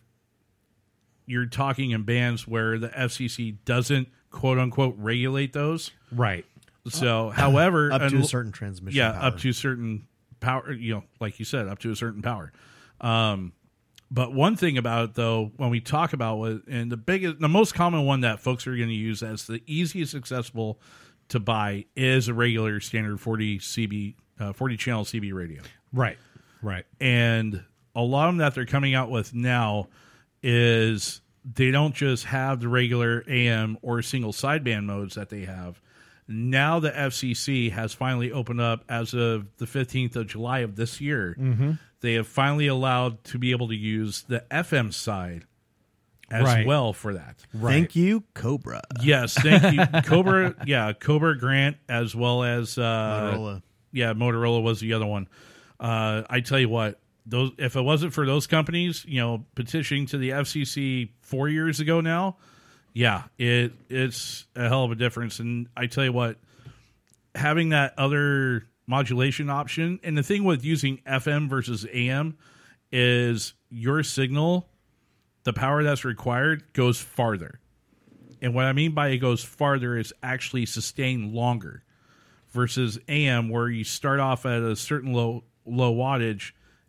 [SPEAKER 2] you're talking in bands where the FCC doesn't quote unquote regulate those.
[SPEAKER 4] Right.
[SPEAKER 2] So, however,
[SPEAKER 6] Up to a certain transmission
[SPEAKER 2] yeah,
[SPEAKER 6] power.
[SPEAKER 2] up to a certain power. You know, like you said, up to a certain power. Um, but one thing about it, though, when we talk about what, and the biggest, the most common one that folks are going to use as the easiest accessible to buy is a regular standard 40 CB, uh, 40 channel CB radio.
[SPEAKER 4] Right. Right.
[SPEAKER 2] And a lot of them that they're coming out with now is they don't just have the regular AM or single sideband modes that they have. Now the FCC has finally opened up as of the 15th of July of this year.
[SPEAKER 4] Mhm.
[SPEAKER 2] They have finally allowed to be able to use the FM side as
[SPEAKER 4] Right.
[SPEAKER 2] well for that.
[SPEAKER 6] Thank you, Cobra.
[SPEAKER 2] Yes, thank you, Cobra. Yeah, Cobra Grant as well as uh,
[SPEAKER 6] Motorola.
[SPEAKER 2] Yeah, Motorola was the other one. Uh, I tell you what, those if it wasn't for those companies, you know, petitioning to the FCC four years ago now, yeah, it it's a hell of a difference. And I tell you what, having that other modulation option, and the thing with using FM versus AM is your signal, the power that's required goes farther. And what I mean by it goes farther is actually sustained longer versus AM where you start off at a certain low low wattage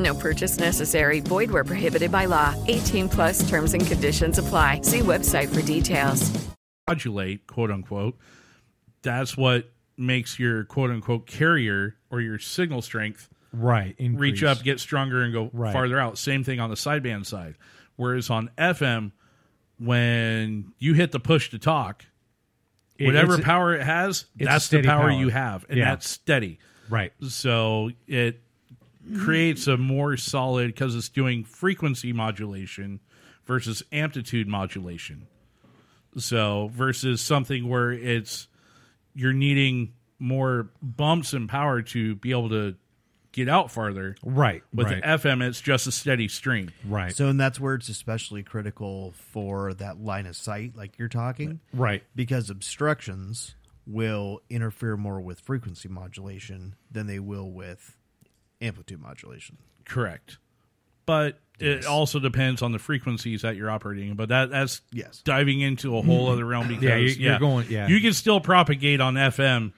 [SPEAKER 10] No purchase necessary. Void where prohibited by law. 18 plus terms and conditions apply. See website for details.
[SPEAKER 2] modulate, quote unquote, that's what makes your quote unquote carrier or your signal strength
[SPEAKER 4] Right.
[SPEAKER 2] reach
[SPEAKER 4] increase.
[SPEAKER 2] up, get stronger, and go
[SPEAKER 4] Right.
[SPEAKER 2] farther out. Same thing on the sideband side. Whereas on FM, when you hit the push to talk, whatever
[SPEAKER 4] it's
[SPEAKER 2] power it has, that's the power,
[SPEAKER 4] power.
[SPEAKER 2] you have, and
[SPEAKER 4] Yeah.
[SPEAKER 2] that's steady.
[SPEAKER 4] Right.
[SPEAKER 2] So it Mm-hmm. creates a more solid because it's doing frequency modulation versus amplitude modulation. So versus something where it's you're needing more bumps and power to be able to get out farther.
[SPEAKER 4] Right,
[SPEAKER 2] With
[SPEAKER 4] right.
[SPEAKER 2] the FM, it's just a steady stream.
[SPEAKER 4] Right.
[SPEAKER 6] So, and that's where it's especially critical for that line of sight, like you're talking.
[SPEAKER 4] Right.
[SPEAKER 6] Because obstructions will interfere more with frequency modulation than they will with amplitude modulation.
[SPEAKER 2] Correct. But it also depends on the frequencies that you're operating. But that that's
[SPEAKER 6] yes.
[SPEAKER 2] diving into a whole other realm because
[SPEAKER 4] Yeah, you- you're going- yeah.
[SPEAKER 2] you can still propagate on FM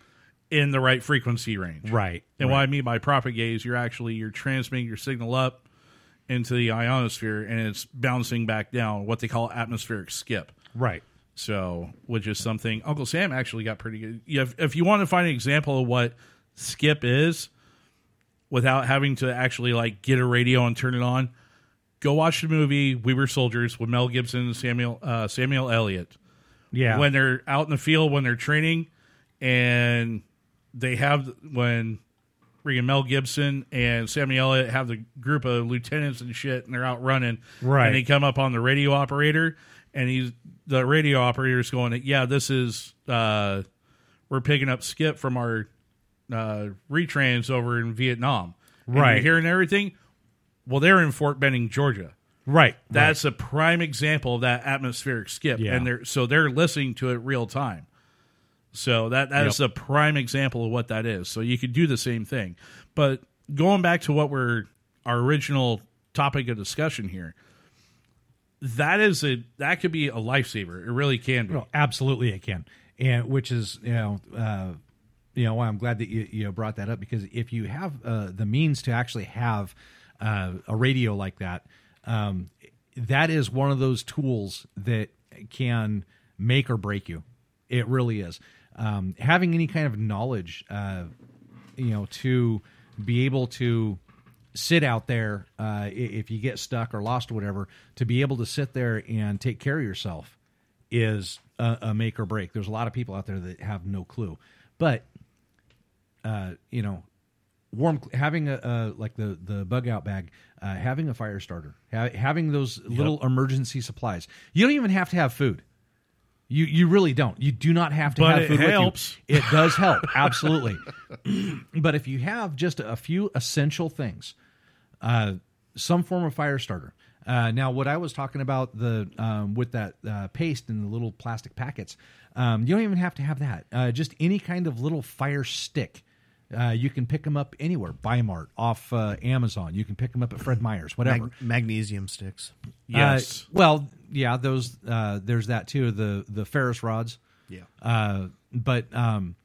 [SPEAKER 2] in the right frequency range.
[SPEAKER 4] Right,
[SPEAKER 2] And what. I mean by propagate is you're actually you're transmitting your signal up into the ionosphere and it's bouncing back down, what they call atmospheric skip.
[SPEAKER 4] Right.
[SPEAKER 2] So, which is something Uncle Sam actually got pretty good. If, if you want to find an example of what skip is without having to actually like get a radio and turn it on, go watch the movie We Were Soldiers with Mel Gibson and Samuel uh, Samuel Elliott.
[SPEAKER 4] Yeah.
[SPEAKER 2] When they're out in the field when they're training and they have when freaking Mel Gibson and Samuel Elliott have the group of lieutenants and shit and they're out running.
[SPEAKER 4] Right.
[SPEAKER 2] And they come up on the radio operator and he's the radio operator's going, Yeah, this is uh we're picking up skip from our uh retrans over in Vietnam. And
[SPEAKER 4] Right.
[SPEAKER 2] you're hearing everything. Well, they're in Fort Benning, Georgia.
[SPEAKER 4] Right.
[SPEAKER 2] That's a prime example of that atmospheric skip,
[SPEAKER 4] Yeah.
[SPEAKER 2] and they're so they're listening to it real time. So that that is
[SPEAKER 4] Yep.
[SPEAKER 2] a prime example of what that is. So you could do the same thing, but going back to what we're our original topic of discussion here, that is a that could be a lifesaver. It really can be.
[SPEAKER 4] No, absolutely it can, and which is you know, uh, you know, why I'm glad that you you brought that up because if you have uh, the means to actually have uh, a radio like that, um, that is one of those tools that can make or break you. It really is. Um, having any kind of knowledge, uh, you know, to be able to sit out there uh, if you get stuck or lost or whatever, to be able to sit there and take care of yourself is a, a make or break. There's a lot of people out there that have no clue, but uh, you know, warm having a, like the the bug out bag, uh, having a fire starter, ha- having those little emergency supplies. You don't even have to have food. You you really don't. You do not have to
[SPEAKER 2] But
[SPEAKER 4] have food with you.
[SPEAKER 2] helps.
[SPEAKER 4] It does help absolutely. but if you have just a few essential things, uh, some form of fire starter. Uh, now, what I was talking about the um, with that uh, paste in the little plastic packets, um, you don't even have to have that. Uh, just any kind of little fire stick. Uh, you can pick them up anywhere. Mart off uh, Amazon. You can pick them up at Fred Meyer's, whatever.
[SPEAKER 6] Mag- magnesium sticks.
[SPEAKER 4] Uh, well, yeah, those. Uh, there's that too. The the ferro rods.
[SPEAKER 6] Yeah.
[SPEAKER 4] Uh, but um,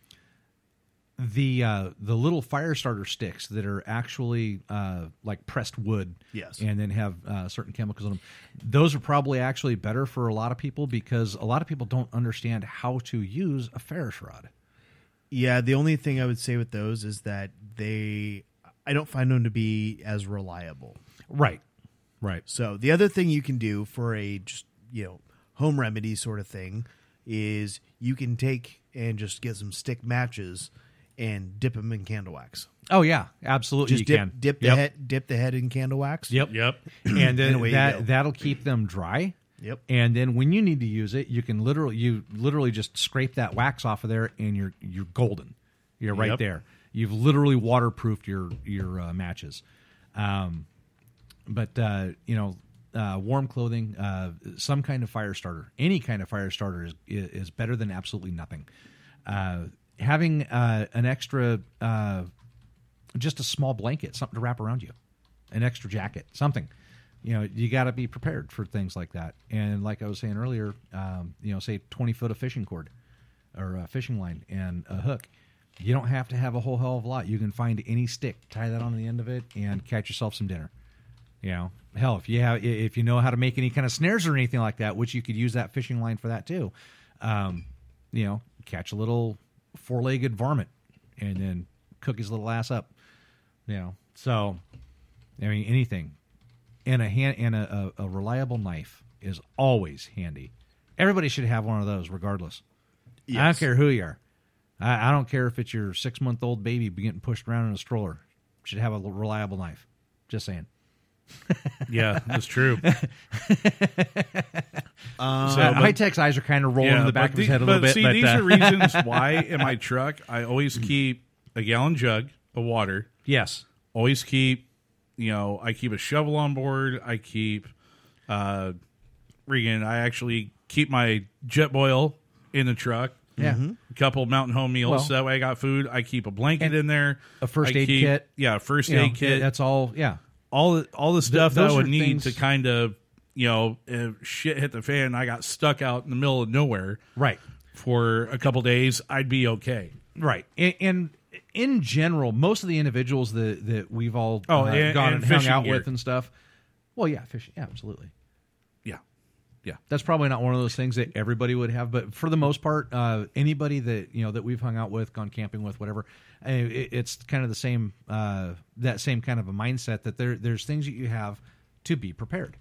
[SPEAKER 4] the uh, the little fire starter sticks that are actually uh, like pressed wood.
[SPEAKER 6] Yes.
[SPEAKER 4] And then have uh, certain chemicals in them. Those are probably actually better for a lot of people because a lot of people don't understand how to use a ferro rod.
[SPEAKER 6] Yeah, the only thing I would say with those is that they, I don't find them to be as reliable.
[SPEAKER 4] Right. Right.
[SPEAKER 6] So the other thing you can do for a just you know home remedy sort of thing is you can take and just get some stick matches and dip them in candle wax.
[SPEAKER 4] Oh yeah, absolutely.
[SPEAKER 6] Just
[SPEAKER 4] you
[SPEAKER 6] dip
[SPEAKER 4] can.
[SPEAKER 6] dip the
[SPEAKER 4] Yep.
[SPEAKER 6] head dip the head in candle wax.
[SPEAKER 4] Yep.
[SPEAKER 2] Yep.
[SPEAKER 4] And then
[SPEAKER 6] away
[SPEAKER 4] that that'll keep them dry.
[SPEAKER 6] Yep.
[SPEAKER 4] And then when you need to use it, you can literally you literally just scrape that wax off of there, and you're you're golden. You're right
[SPEAKER 2] Yep.
[SPEAKER 4] there. You've literally waterproofed your your uh, matches. Um, but uh, you know, uh, warm clothing, uh, some kind of fire starter, any kind of fire starter is is better than absolutely nothing. Uh, having uh, an extra, uh, just a small blanket, something to wrap around you, an extra jacket, something. You know, you got to be prepared for things like that. And like I was saying earlier, um, you know, say twenty foot of fishing cord or a fishing line and a hook. You don't have to have a whole hell of a lot. You can find any stick, tie that on the end of it, and catch yourself some dinner. You know, hell, if you have, if you know how to make any kind of snares or anything like that, which you could use that fishing line for that too. Um, you know, catch a little four-legged varmint and then cook his little ass up. You know, so I mean, anything, and a hand and a, a, a reliable knife is always handy. Everybody should have one of those, regardless. I don't care who you are. I, I don't care if it's your six-month-old baby getting pushed around in a stroller. Should have a reliable knife. Just saying.
[SPEAKER 2] Yeah, that's true. So, but-
[SPEAKER 4] High Tech's eyes are kind of rolling in the back of his
[SPEAKER 2] the-
[SPEAKER 4] head a little bit.
[SPEAKER 2] See,
[SPEAKER 4] but
[SPEAKER 2] these
[SPEAKER 4] uh,
[SPEAKER 2] are reasons why in my truck I always keep a gallon jug of water.
[SPEAKER 4] Yes.
[SPEAKER 2] Always keep, you know, I keep a shovel on board. I keep, uh, Regan, I actually keep my Jetboil in the truck.
[SPEAKER 4] Yeah.
[SPEAKER 6] Mm-hmm.
[SPEAKER 2] A couple Mountain House meals.
[SPEAKER 4] Well-
[SPEAKER 2] so that way I got food. I keep a blanket in there.
[SPEAKER 4] a first
[SPEAKER 2] I
[SPEAKER 4] aid
[SPEAKER 2] keep-
[SPEAKER 4] kit.
[SPEAKER 2] Yeah, a first
[SPEAKER 4] You know,
[SPEAKER 2] aid kit.
[SPEAKER 4] That's all. Yeah.
[SPEAKER 2] all the all the stuff that I would need
[SPEAKER 4] things-
[SPEAKER 2] to kind of you know if shit hit the fan I got stuck out in the middle of nowhere
[SPEAKER 4] Right.
[SPEAKER 2] for a couple days I'd be okay
[SPEAKER 4] Right. And, and in general, most of the individuals that, that we've all
[SPEAKER 2] Oh,
[SPEAKER 4] uh,
[SPEAKER 2] and-
[SPEAKER 4] gone
[SPEAKER 2] and
[SPEAKER 4] and, hung out
[SPEAKER 2] gear.
[SPEAKER 4] with and stuff. Well, yeah, fishing. Yeah, absolutely.
[SPEAKER 2] yeah yeah
[SPEAKER 4] That's probably not one of those things that everybody would have, but for the most part, uh, anybody that you know that we've hung out with, gone camping with, whatever, uh, it, it's kind of the same uh, that same kind of a mindset that there there's things that you have to be prepared.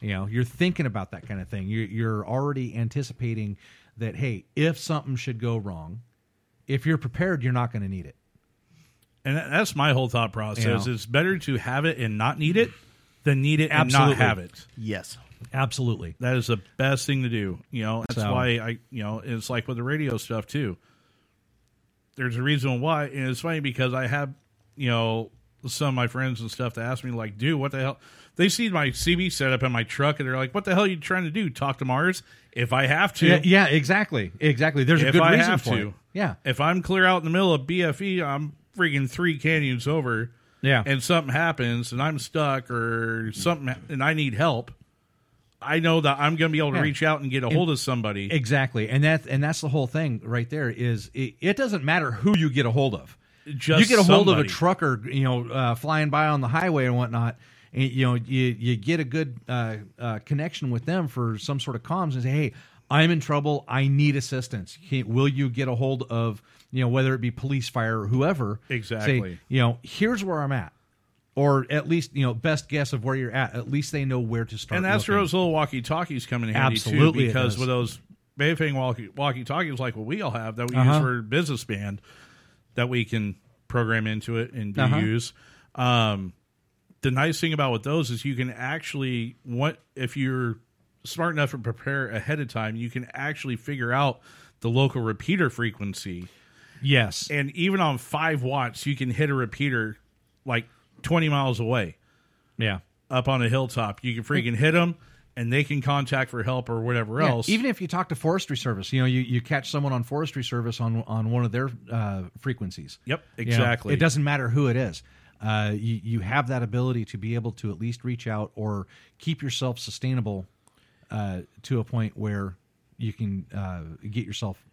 [SPEAKER 4] You know, you're thinking about that kind of thing. You're you're already anticipating that hey, if something should go wrong, if you're prepared, you're not going to need it.
[SPEAKER 2] and that's my whole thought process
[SPEAKER 4] You know.
[SPEAKER 2] it's better to have it and not need it than need it and not have it
[SPEAKER 6] Yes.
[SPEAKER 4] Absolutely.
[SPEAKER 2] that is the best thing to do you know that's
[SPEAKER 4] So-
[SPEAKER 2] why I you know it's like with the radio stuff too there's a reason why and it's funny because I have you know some of my friends and stuff to ask me like dude what the hell they see my CB setup in my truck and they're like what the hell are you trying to do talk to Mars if I have to
[SPEAKER 4] Yeah, yeah, exactly, exactly. There's a good
[SPEAKER 2] I
[SPEAKER 4] reason
[SPEAKER 2] have
[SPEAKER 4] for
[SPEAKER 2] to
[SPEAKER 4] it. Yeah,
[SPEAKER 2] if I'm clear out in the middle of BFE I'm freaking three canyons over
[SPEAKER 4] Yeah.
[SPEAKER 2] and something happens and I'm stuck or something and I need help I know that I'm going to be able to
[SPEAKER 4] Yeah.
[SPEAKER 2] reach out and get a hold of somebody
[SPEAKER 4] Exactly, and that and that's the whole thing right there. Is it, it doesn't matter who you get a hold of.
[SPEAKER 2] Just
[SPEAKER 4] you get a hold of a trucker, you know, uh, flying by on the highway and whatnot. And, you know, you you get a good uh, uh, connection with them for some sort of comms and say, "Hey, I'm in trouble. I need assistance. Can, will you get a hold of you know whether it be police, fire, or whoever?
[SPEAKER 2] Exactly.
[SPEAKER 4] Say, you know, here's where I'm at, or at least you know, best guess of where you're at. At least they know where to start.
[SPEAKER 2] and that's where those little walkie talkies come in handy
[SPEAKER 4] Absolutely
[SPEAKER 2] too because with those Baofeng walkie walkie talkies like what we all have that we use
[SPEAKER 4] Uh-huh.
[SPEAKER 2] for business band that we can program into it and do
[SPEAKER 4] Uh-huh.
[SPEAKER 2] use. Um, the nice thing about with those is you can actually what if you're smart enough to prepare ahead of time, you can actually figure out the local repeater frequency.
[SPEAKER 4] Yes.
[SPEAKER 2] And even on five watts, you can hit a repeater like 20 miles away.
[SPEAKER 4] Yeah.
[SPEAKER 2] up on a hilltop. You can freaking hit them, and they can contact for help or whatever
[SPEAKER 4] Yeah,
[SPEAKER 2] else.
[SPEAKER 4] even if you talk to forestry service, you know, you, you catch someone on forestry service on on one of their uh, frequencies.
[SPEAKER 2] Yep,
[SPEAKER 4] You know,
[SPEAKER 2] exactly.
[SPEAKER 4] it doesn't matter who it is. Uh, you you have that ability to be able to at least reach out or keep yourself sustainable uh, to a point where you can uh, get yourself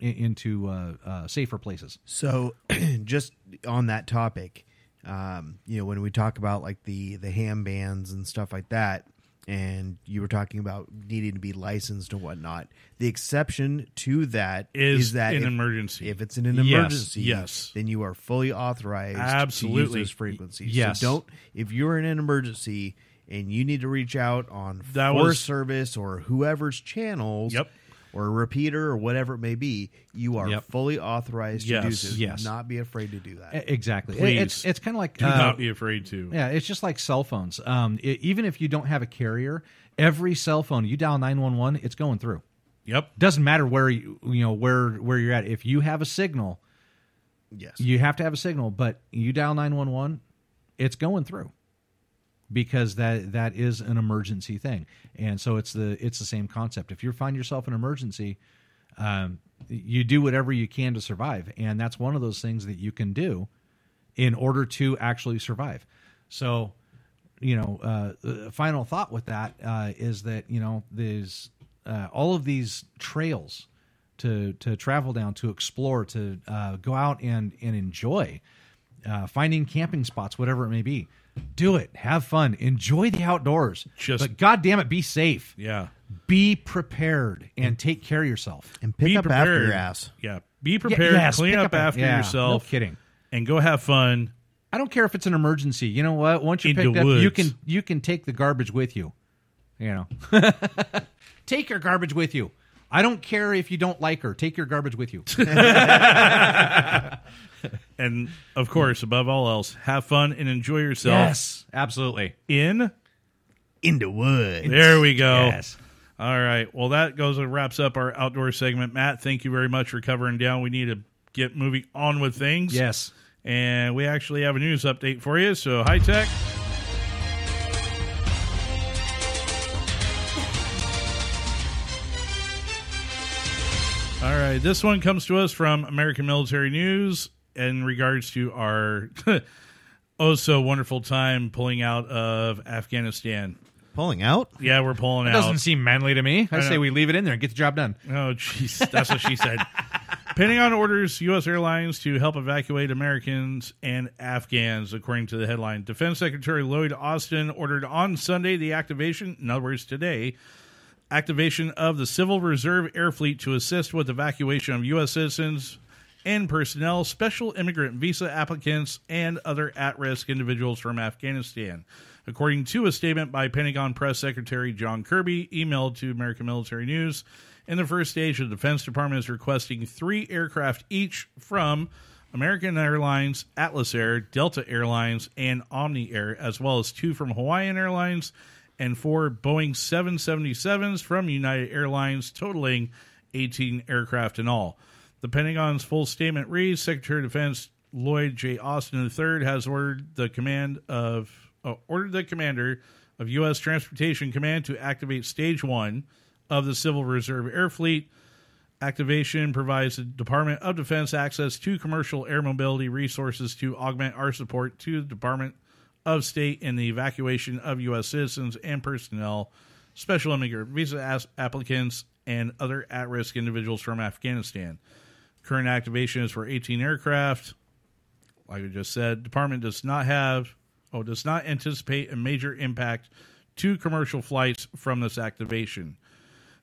[SPEAKER 4] in, into uh, uh, safer places.
[SPEAKER 6] So, just on that topic, um, you know, when we talk about like the the ham bands and stuff like that, and you were talking about needing to be licensed and whatnot, the exception to that
[SPEAKER 2] Is
[SPEAKER 6] is, that
[SPEAKER 2] an
[SPEAKER 6] if,
[SPEAKER 2] emergency.
[SPEAKER 6] If it's in an emergency,
[SPEAKER 2] yes.
[SPEAKER 6] then you are fully authorized to use
[SPEAKER 2] Absolutely.
[SPEAKER 6] those frequencies.
[SPEAKER 4] Yes.
[SPEAKER 6] So don't if you're in an emergency and you need to reach out on
[SPEAKER 2] That
[SPEAKER 6] Forest
[SPEAKER 2] was-
[SPEAKER 6] Service or whoever's channels.
[SPEAKER 2] Yep.
[SPEAKER 6] Or a repeater or whatever it may be, you are
[SPEAKER 4] Yep.
[SPEAKER 6] fully authorized to do
[SPEAKER 2] Yes.
[SPEAKER 6] so.
[SPEAKER 4] Yes.
[SPEAKER 6] Do not be afraid to do that.
[SPEAKER 4] Exactly.
[SPEAKER 2] Please.
[SPEAKER 4] It's it's kind of like
[SPEAKER 2] Do
[SPEAKER 4] uh,
[SPEAKER 2] not be afraid to.
[SPEAKER 4] Yeah, it's just like cell phones. Um, i even if you don't have a carrier, every cell phone you dial nine one one, it's going through.
[SPEAKER 2] Yep.
[SPEAKER 4] Doesn't matter where you you know where where you're at. If you have a signal,
[SPEAKER 6] Yes.
[SPEAKER 4] you have to have a signal. But you dial nine one one, it's going through because that that is an emergency thing. And so it's the it's the same concept. If you find yourself in emergency, um, you do whatever you can to survive, and that's one of those things that you can do in order to actually survive. So, you know, uh, final thought with that uh, is that you know there's uh, all of these trails to to travel down, to explore, to uh, go out and and enjoy, uh, finding camping spots, whatever it may be. Do it, have fun, enjoy the outdoors.
[SPEAKER 2] Just-
[SPEAKER 4] but God damn it, be safe.
[SPEAKER 2] Yeah.
[SPEAKER 4] Be prepared and take care of yourself.
[SPEAKER 6] and pick
[SPEAKER 2] be
[SPEAKER 6] up
[SPEAKER 2] prepared.
[SPEAKER 6] after your ass.
[SPEAKER 2] Yeah. Be prepared.
[SPEAKER 4] yes,
[SPEAKER 2] clean up,
[SPEAKER 4] up-
[SPEAKER 2] after
[SPEAKER 4] yeah,
[SPEAKER 2] yourself.
[SPEAKER 4] no kidding.
[SPEAKER 2] And go have fun.
[SPEAKER 4] I don't care if it's an emergency. You know what? Once you
[SPEAKER 2] In
[SPEAKER 4] pick
[SPEAKER 2] the
[SPEAKER 4] up, you can you can take the garbage with you. You know, take your garbage with you. I don't care if you don't like her. Take your garbage with you.
[SPEAKER 2] And of course, above all else, have fun and enjoy yourself
[SPEAKER 4] yes, absolutely.
[SPEAKER 2] in.
[SPEAKER 6] In the woods.
[SPEAKER 2] There we go.
[SPEAKER 4] Yes.
[SPEAKER 2] All right. Well, that goes and wraps up our outdoor segment. Matt, thank you very much for covering down. We need to get moving on with things.
[SPEAKER 4] Yes.
[SPEAKER 2] And we actually have a news update for you. So, high tech. All right. This one comes to us from American Military News in regards to our oh so wonderful time pulling out of Afghanistan.
[SPEAKER 6] Pulling out?
[SPEAKER 2] Yeah, we're pulling
[SPEAKER 4] That
[SPEAKER 2] out.
[SPEAKER 4] doesn't seem manly to me. I,
[SPEAKER 2] I
[SPEAKER 4] say
[SPEAKER 2] know.
[SPEAKER 4] we leave it in there and get the job done.
[SPEAKER 2] Oh, jeez. That's what she said. Pentagon orders U.S. airlines to help evacuate Americans and Afghans, according to the headline. Defense Secretary Lloyd Austin ordered on Sunday the activation, in other words, today, activation of the Civil Reserve Air Fleet to assist with evacuation of U.S. citizens and personnel, special immigrant visa applicants, and other at risk individuals from Afghanistan. According to a statement by Pentagon Press Secretary John Kirby, emailed to American Military News, in the first stage, the Defense Department is requesting three aircraft each from American Airlines, Atlas Air, Delta Airlines, and Omni Air, as well as two from Hawaiian Airlines and four Boeing 777s from United Airlines, totaling 18 aircraft in all. The Pentagon's full statement reads Secretary of Defense Lloyd J. Austin III has ordered the command of uh, ordered the commander of U.S. Transportation Command to activate Stage One of the Civil Reserve Air Fleet. Activation provides the Department of Defense access to commercial air mobility resources to augment our support to the Department of State in the evacuation of U.S. citizens and personnel, special immigrant visa as- applicants, and other at risk individuals from Afghanistan. Current activation is for 18 aircraft. Like I just said, department does not have, oh, does not anticipate a major impact to commercial flights from this activation.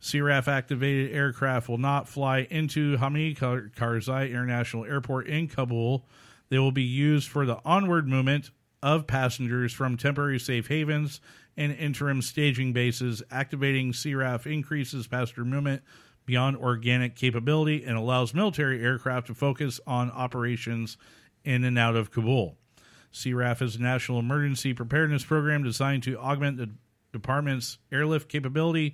[SPEAKER 2] CRAF activated aircraft will not fly into Hamid Kar- Karzai International Airport in Kabul. They will be used for the onward movement of passengers from temporary safe havens and interim staging bases. Activating CRAF increases passenger movement beyond organic capability and allows military aircraft to focus on operations in and out of Kabul. CRAF is a national emergency preparedness program designed to augment the department's airlift capability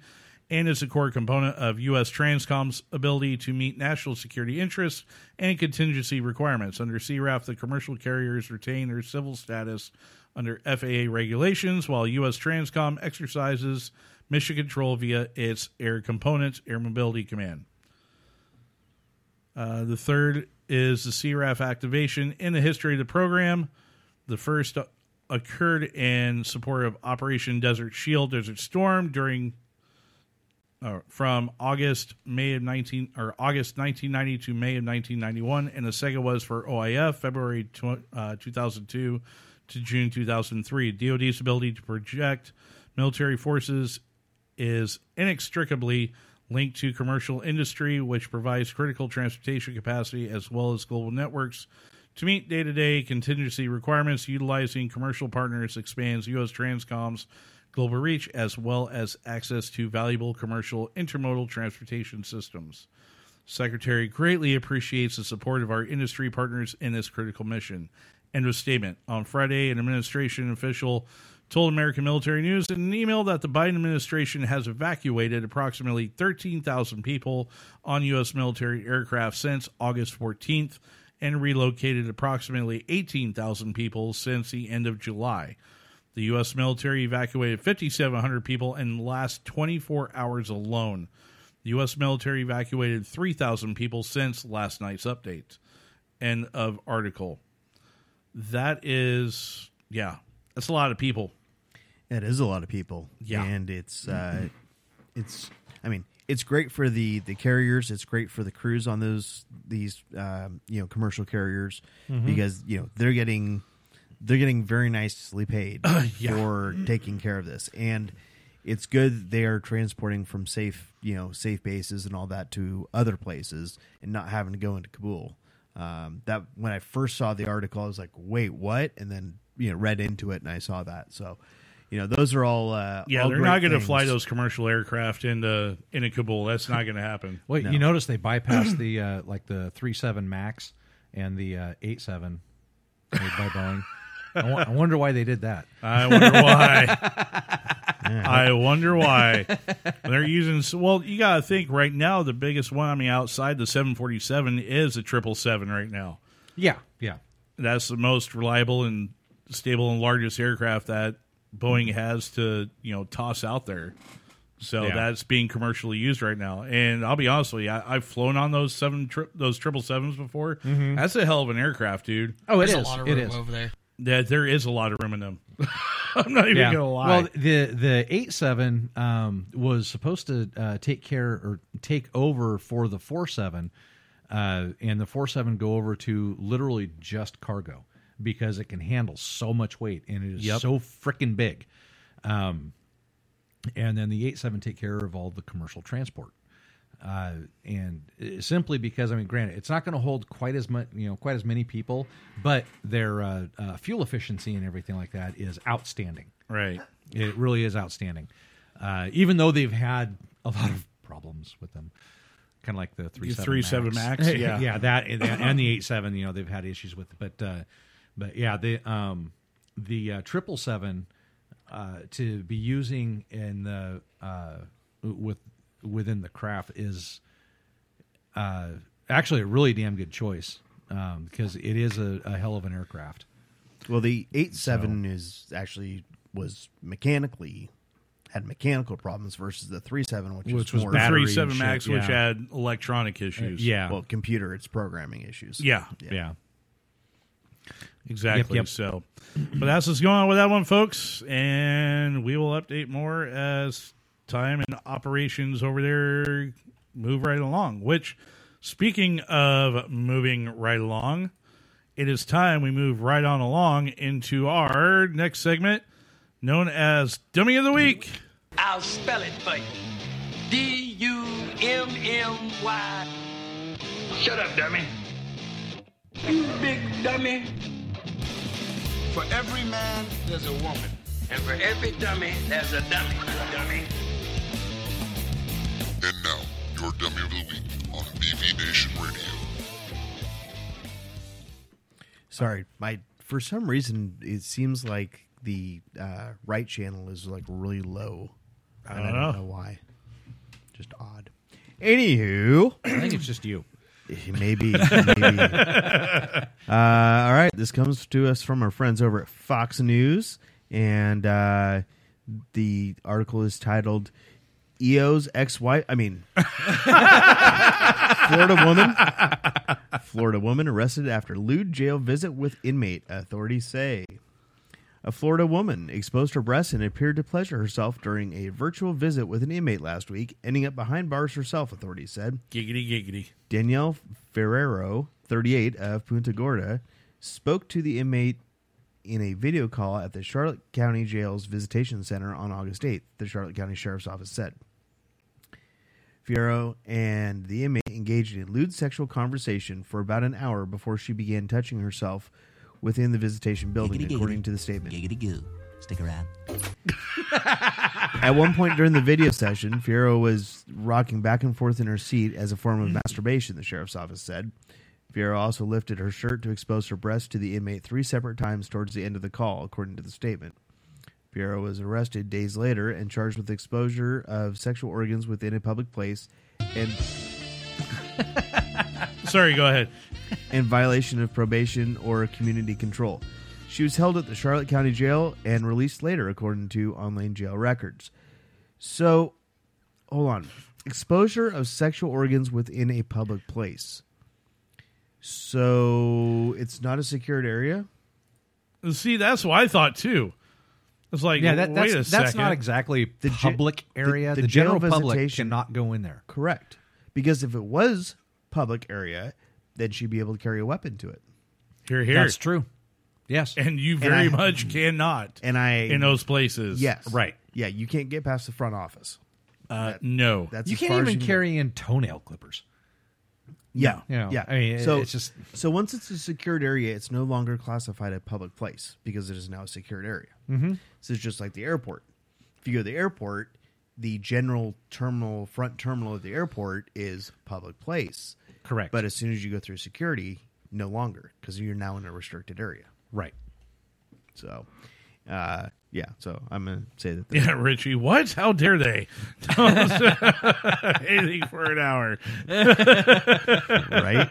[SPEAKER 2] and is a core component of U.S. Transcom's ability to meet national security interests and contingency requirements. Under CRAF, the commercial carriers retain their civil status under FAA regulations, while U.S. Transcom exercises mission control via its Air Components Air Mobility Command. Uh, the third is the CRAF activation in the history of the program. The first occurred in support of Operation Desert Shield, Desert Storm during uh, from August May of 19 or August 1990 to May of 1991, and the second was for OIF February tw- uh, 2002 to June 2003. DoD's ability to project military forces is inextricably linked to commercial industry, which provides critical transportation capacity as well as global networks. To meet day to day contingency requirements, utilizing commercial partners expands U.S. Transcom's global reach as well as access to valuable commercial intermodal transportation systems. Secretary greatly appreciates the support of our industry partners in this critical mission. End of statement. On Friday, an administration official told American Military News in an email that the Biden administration has evacuated approximately 13,000 people on U.S. military aircraft since August 14th and relocated approximately 18,000 people since the end of July. The U.S. military evacuated 5,700 people in the last 24 hours alone. The U.S. military evacuated 3,000 people since last night's update. End of article. That is, yeah, that's a lot of people.
[SPEAKER 6] It is a lot of people.
[SPEAKER 2] Yeah.
[SPEAKER 6] and it's uh, it's. I mean, it's great for the the carriers. It's great for the crews on those these um, you know commercial carriers
[SPEAKER 2] Mhm.
[SPEAKER 6] because you know they're getting they're getting very nicely paid
[SPEAKER 2] Yeah.
[SPEAKER 6] for taking care of this, and it's good they are transporting from safe you know safe bases and all that to other places and not having to go into Kabul. Um, that when I first saw the article, I was like, "Wait, what?" And then you know read into it and I saw that. So, you know, those are all uh,
[SPEAKER 2] Yeah,
[SPEAKER 6] all
[SPEAKER 2] they're
[SPEAKER 6] great
[SPEAKER 2] not going to fly those commercial aircraft into into Kabul. That's not going to happen.
[SPEAKER 4] Wait, you notice they bypassed the uh, like the three seven Max and the uh, eight seven made by Boeing. I I wonder why they did that.
[SPEAKER 2] I wonder why. I wonder why they're using. Well, you got to think right now. The biggest one, I mean, outside the 747 is the triple seven right now.
[SPEAKER 4] Yeah, yeah.
[SPEAKER 2] That's the most reliable and stable and largest aircraft that Boeing has to you know toss out there. So
[SPEAKER 4] Yeah.
[SPEAKER 2] that's being commercially used right now. And I'll be honest with you, I, I've flown on those seven tri- those triple sevens before.
[SPEAKER 4] Mhm.
[SPEAKER 2] That's a hell of an aircraft, dude.
[SPEAKER 4] Oh, it
[SPEAKER 9] There's
[SPEAKER 4] is.
[SPEAKER 9] a lot of
[SPEAKER 4] It
[SPEAKER 9] room
[SPEAKER 4] is.
[SPEAKER 9] over there.
[SPEAKER 2] Yeah, there is a lot of room in them. I'm not even gonna lie.
[SPEAKER 4] Well, the the eight seven um, was supposed to uh, take care or take over for the four seven, uh, and the four seven go over to literally just cargo because it can handle so much weight and it is
[SPEAKER 2] Yep.
[SPEAKER 4] so freaking big. Um, and then the eight seven take care of all the commercial transport. Uh, and uh, simply because I mean, granted, it's not going to hold quite as much, you know, quite as many people, but their uh, uh, fuel efficiency and everything like that is outstanding.
[SPEAKER 2] Right.
[SPEAKER 4] It really is outstanding. Uh, even though they've had a lot of problems with them, kind of like the three
[SPEAKER 2] The 37 Max, yeah.
[SPEAKER 4] yeah, that and, and the eight seven. You know, they've had issues with, but uh, but yeah, the um, the triple seven uh, to be using in the uh, with within the CRAF is uh, actually a really damn good choice um, because it is a, a hell of an aircraft.
[SPEAKER 6] Well, the eight seven is actually was mechanically had mechanical problems versus the three seven, which,
[SPEAKER 4] Which
[SPEAKER 6] was
[SPEAKER 4] was
[SPEAKER 6] more
[SPEAKER 4] battery
[SPEAKER 2] three seven Max,
[SPEAKER 4] shit,
[SPEAKER 2] which had electronic issues.
[SPEAKER 4] yeah.
[SPEAKER 6] well computer, it's programming issues.
[SPEAKER 2] Yeah.
[SPEAKER 4] yeah.
[SPEAKER 2] Exactly.
[SPEAKER 4] Yep, yep.
[SPEAKER 2] So, but that's what's going on with that one, folks. And we will update more as time and operations over there move right along. Which, speaking of moving right along, it is time we move right on along into our next segment known as Dummy of the Week.
[SPEAKER 5] I'll spell it for you. D U M M Y. Shut up, dummy. You big dummy. For every man, there's a woman. And for every dummy, there's a dummy. Dummy.
[SPEAKER 11] And now, your dummy of the week on BV Nation Radio.
[SPEAKER 6] Sorry, my for some reason it seems like the uh, right channel is like really low.
[SPEAKER 2] I don't
[SPEAKER 6] I don't
[SPEAKER 2] know.
[SPEAKER 6] know why. just odd. Anywho,
[SPEAKER 4] I think it's just you.
[SPEAKER 6] Maybe. maybe. uh, all right. This comes to us from our friends over at Fox News. And uh, the article is titled EO's ex wife. I mean, Florida woman. Florida woman arrested after lewd jail visit with inmate, authorities say. A Florida woman exposed her breasts and appeared to pleasure herself during a virtual visit with an inmate last week, ending up behind bars herself, authorities said.
[SPEAKER 2] Giggity, giggity.
[SPEAKER 6] Danielle Fierro, 38, of Punta Gorda, spoke to the inmate in a video call at the Charlotte County Jail's Visitation Center on August 8th, the Charlotte County Sheriff's Office said. Fierro and the inmate engaged in lewd sexual conversation for about an hour before she began touching herself within the visitation building,
[SPEAKER 7] Giggity,
[SPEAKER 6] according
[SPEAKER 7] giggity.
[SPEAKER 6] to the statement.
[SPEAKER 7] Giggity goo. Stick around.
[SPEAKER 6] At one point during the video session, Fierro was rocking back and forth in her seat as a form of mm. masturbation, the sheriff's office said. Fierro also lifted her shirt to expose her breast to the inmate three separate times towards the end of the call, according to the statement. Fierro was arrested days later and charged with exposure of sexual organs within a public place and
[SPEAKER 2] Sorry, go ahead.
[SPEAKER 6] in violation of probation or community control. She was held at the Charlotte County Jail and released later, according to online jail records. So, hold on. Exposure of sexual organs within a public place. So, it's not a secured area?
[SPEAKER 2] See, that's what I thought too. It's like,
[SPEAKER 4] yeah, that,
[SPEAKER 2] wait
[SPEAKER 4] that's
[SPEAKER 2] a
[SPEAKER 4] that's
[SPEAKER 2] second.
[SPEAKER 4] not exactly
[SPEAKER 6] The ja-
[SPEAKER 4] public area.
[SPEAKER 6] the-
[SPEAKER 4] The,
[SPEAKER 6] the
[SPEAKER 4] general public
[SPEAKER 6] visitation-
[SPEAKER 4] cannot go in there.
[SPEAKER 6] Correct. Because if it was public area, then she'd be able to carry a weapon to it.
[SPEAKER 2] Here, here.
[SPEAKER 4] That's true. Yes,
[SPEAKER 2] And you
[SPEAKER 6] And
[SPEAKER 2] very
[SPEAKER 6] I-
[SPEAKER 2] much cannot
[SPEAKER 6] And I
[SPEAKER 2] in those places.
[SPEAKER 6] Yes.
[SPEAKER 4] Right.
[SPEAKER 6] Yeah, you can't get past the front office.
[SPEAKER 2] Uh, no.
[SPEAKER 6] That's
[SPEAKER 4] you
[SPEAKER 6] as
[SPEAKER 4] can't
[SPEAKER 6] far as
[SPEAKER 4] even
[SPEAKER 6] can go.
[SPEAKER 4] carry in toenail clippers.
[SPEAKER 6] Yeah,
[SPEAKER 4] You know,
[SPEAKER 6] yeah.
[SPEAKER 4] I mean,
[SPEAKER 6] so
[SPEAKER 4] it's just-
[SPEAKER 6] so once it's a secured area, it's no longer classified a public place because it is now a secured area.
[SPEAKER 4] Mhm.
[SPEAKER 6] So it's just like the airport. If you go to the airport, the general terminal, front terminal of the airport is public place.
[SPEAKER 4] Correct.
[SPEAKER 6] But as soon as you go through security, no longer because you're now in a restricted area.
[SPEAKER 4] Right.
[SPEAKER 6] So, uh, yeah. So I'm gonna say that.
[SPEAKER 2] Yeah, Richie. What? How dare they? Anything for an hour,
[SPEAKER 6] right?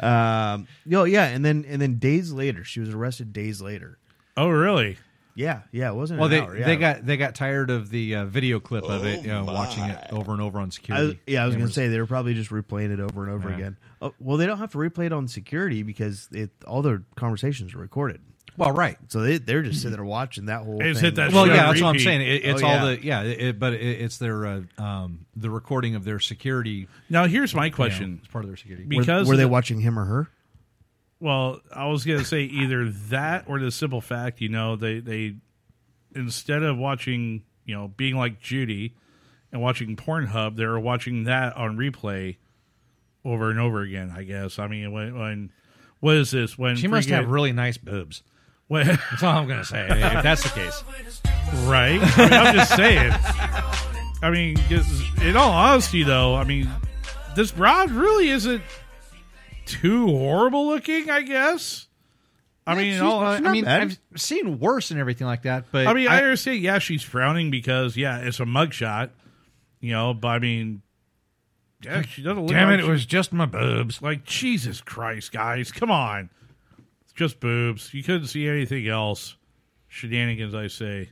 [SPEAKER 6] um, yo, yeah, and then and then days later, she was arrested. Days later.
[SPEAKER 2] Oh, really?
[SPEAKER 6] Yeah, yeah. It wasn't.
[SPEAKER 4] Well,
[SPEAKER 6] an
[SPEAKER 4] they
[SPEAKER 6] hour, yeah.
[SPEAKER 4] they got they got tired of the uh, video clip of it, you know, watching it over and over on
[SPEAKER 6] I,
[SPEAKER 4] security.
[SPEAKER 6] yeah, I was going to say they were probably just replaying it over and over
[SPEAKER 4] Yeah.
[SPEAKER 6] again. Oh, well, they don't have to replay it on security because it all their conversations are recorded.
[SPEAKER 4] Well, right.
[SPEAKER 6] So they they're just sitting there watching that whole.
[SPEAKER 2] They
[SPEAKER 6] thing.
[SPEAKER 2] hit that
[SPEAKER 4] Well, yeah,
[SPEAKER 2] on
[SPEAKER 4] that's what I'm saying. It, it's
[SPEAKER 6] Oh,
[SPEAKER 4] all
[SPEAKER 6] yeah.
[SPEAKER 4] the yeah, it, but it, it's their uh, um, the recording of their security.
[SPEAKER 2] Now, here's my
[SPEAKER 4] you know,
[SPEAKER 2] question.
[SPEAKER 4] it's part of their security.
[SPEAKER 6] Were-
[SPEAKER 2] Because
[SPEAKER 6] were,
[SPEAKER 2] of
[SPEAKER 6] they
[SPEAKER 2] the-
[SPEAKER 6] watching him or her?
[SPEAKER 2] Well, I was going to say either that or the simple fact, you know, they they instead of watching, you know, being like Judy and watching Pornhub, they're watching that on replay over and over again. I guess. I mean, when when what is this? When
[SPEAKER 4] She must have really nice boobs.
[SPEAKER 2] when,
[SPEAKER 4] That's all I'm going to say. if that's the case,
[SPEAKER 2] right? I mean, I'm just saying. I mean, in all honesty, though, I mean, this broad really isn't too horrible looking. I guess. I mean,
[SPEAKER 4] She's-
[SPEAKER 2] all,
[SPEAKER 4] I mean, I've seen worse and everything like that, but
[SPEAKER 2] I mean, I, understand. Yeah, she's frowning because yeah, it's a mugshot. You know, but I mean, yeah, she doesn't look.
[SPEAKER 4] damn
[SPEAKER 2] like
[SPEAKER 4] it, it was just my boobs.
[SPEAKER 2] like Jesus Christ, guys, come on! It's just boobs. You couldn't see anything else. Shenanigans, I say.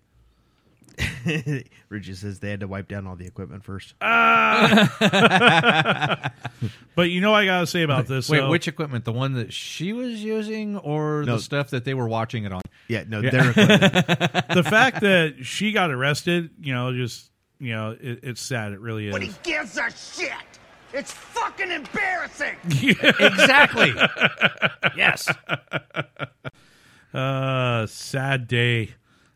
[SPEAKER 6] Richie says they had to wipe down all the equipment first.
[SPEAKER 2] But you know, what I gotta say about this.
[SPEAKER 4] Wait,
[SPEAKER 2] so-
[SPEAKER 4] which equipment? The one that she was using, or
[SPEAKER 6] No.
[SPEAKER 4] the stuff that they were watching it on?
[SPEAKER 6] Yeah, no,
[SPEAKER 4] Yeah.
[SPEAKER 6] their equipment.
[SPEAKER 2] the fact that she got arrested, you know, just you know, it, it's sad. It really is.
[SPEAKER 5] But he gives a shit. It's fucking embarrassing.
[SPEAKER 4] exactly. yes.
[SPEAKER 2] Uh, sad day,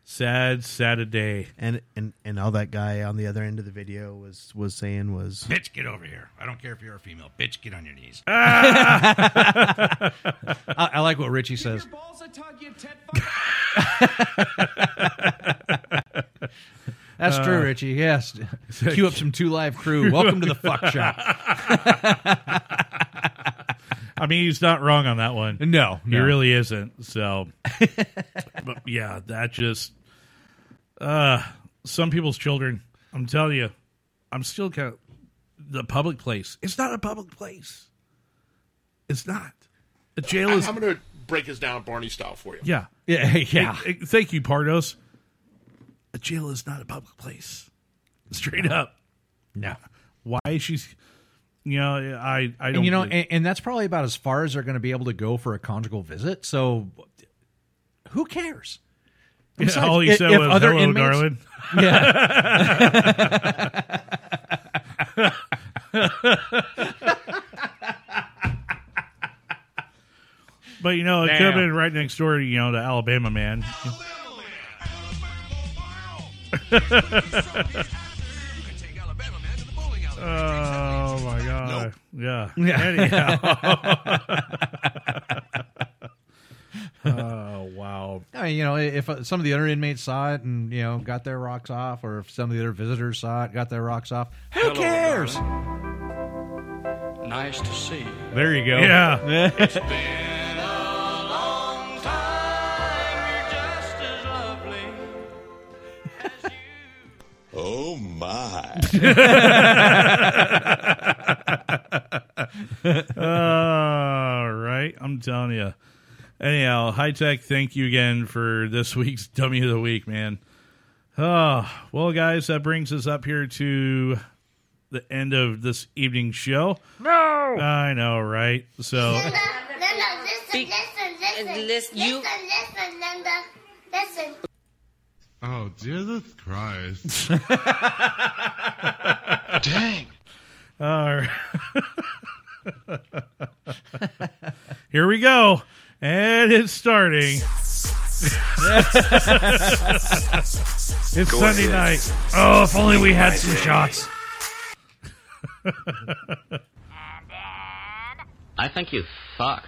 [SPEAKER 2] sad, sad day.
[SPEAKER 6] and and and all that guy on the other end of the video was was saying was
[SPEAKER 7] Bitch, get over here. I don't care if you're a female. Bitch, get on your knees.
[SPEAKER 4] I, I like what Richie says. That's true, uh, Richie. Yes. Cue up some two live crew. Welcome to the fuck shop.
[SPEAKER 2] I mean, he's not wrong on that one.
[SPEAKER 4] No,
[SPEAKER 2] He really isn't. So, but yeah, that just uh some people's children. I'm telling you, I'm still kind of the public place. It's not a public place. It's not. A jail
[SPEAKER 12] I,
[SPEAKER 2] is.
[SPEAKER 12] am going to break this down Barney style for you.
[SPEAKER 2] Yeah.
[SPEAKER 4] Yeah, yeah.
[SPEAKER 2] Eh, eh, Thank you, Pardos. A jail is not a public place. Straight up.
[SPEAKER 4] No.
[SPEAKER 2] Why she's, you know, I I don't.
[SPEAKER 4] and you know, and, and that's probably about as far as they're going to be able to go for a conjugal visit. So, who cares?
[SPEAKER 2] Yeah,
[SPEAKER 4] Besides,
[SPEAKER 2] all you
[SPEAKER 4] i-
[SPEAKER 2] said
[SPEAKER 4] if
[SPEAKER 2] was,
[SPEAKER 4] other
[SPEAKER 2] "Hello,
[SPEAKER 4] inmates-
[SPEAKER 2] darling." But you know, it could have been right next door, to, you know, to Alabama man. oh my god! Yeah.
[SPEAKER 4] Yeah.
[SPEAKER 2] Anyhow. wow!
[SPEAKER 4] I mean, you know, if uh, some of the other inmates saw it and you know got their rocks off, or if some of the other visitors saw it, got their rocks off, who
[SPEAKER 5] Hello,
[SPEAKER 4] cares?
[SPEAKER 5] Nice to see you.
[SPEAKER 4] There you go.
[SPEAKER 2] Yeah.
[SPEAKER 5] It's been a long time. You're just as lovely.
[SPEAKER 12] Oh my!
[SPEAKER 2] All right, I'm telling you. Anyhow, high tech. Thank you again for this week's dummy of the week, man. Oh well, guys, that brings us up here to the end of this evening show.
[SPEAKER 5] No.
[SPEAKER 2] I know, right? So.
[SPEAKER 13] Linda, listen, listen, listen.
[SPEAKER 9] listen, uh, you-
[SPEAKER 13] Listen, listen, Linda. Listen.
[SPEAKER 11] Oh, Jesus Christ.
[SPEAKER 2] Dang. All right. Here we go. And it's starting. it's
[SPEAKER 5] Go
[SPEAKER 2] Sunday
[SPEAKER 5] ahead.
[SPEAKER 2] night. Oh, if only we had some shots.
[SPEAKER 14] I think you suck.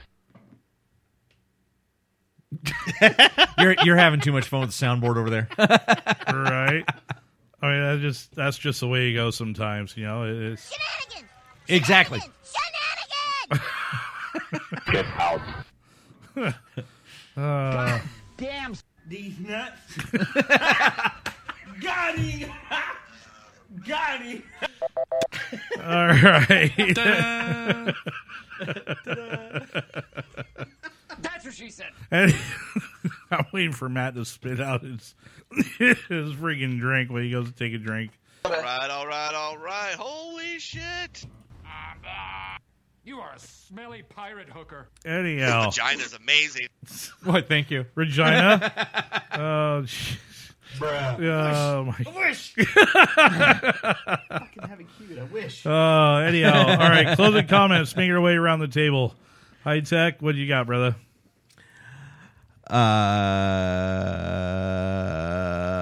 [SPEAKER 4] you're you're having too much fun with the soundboard over there.
[SPEAKER 2] right? I mean, that just that's just the way it goes sometimes, you know. It's
[SPEAKER 4] exactly.
[SPEAKER 5] Get out.
[SPEAKER 2] uh,
[SPEAKER 5] Damn these nuts. Got him. Got him.
[SPEAKER 2] all right.
[SPEAKER 5] That's what she said.
[SPEAKER 2] And I'm waiting for Matt to spit out his his freaking drink when he goes to take a drink.
[SPEAKER 15] All right, all right, all right. Holy shit!
[SPEAKER 16] You are a smelly pirate hooker.
[SPEAKER 2] Anyhow,
[SPEAKER 15] Vagina's amazing.
[SPEAKER 4] What? Thank you,
[SPEAKER 2] Regina. oh, sh- oh my.
[SPEAKER 6] I wish. I can have it cute. I wish.
[SPEAKER 2] Oh, anyhow, all right. Closing comments. Make your way around the table. High tech. What do you got, brother?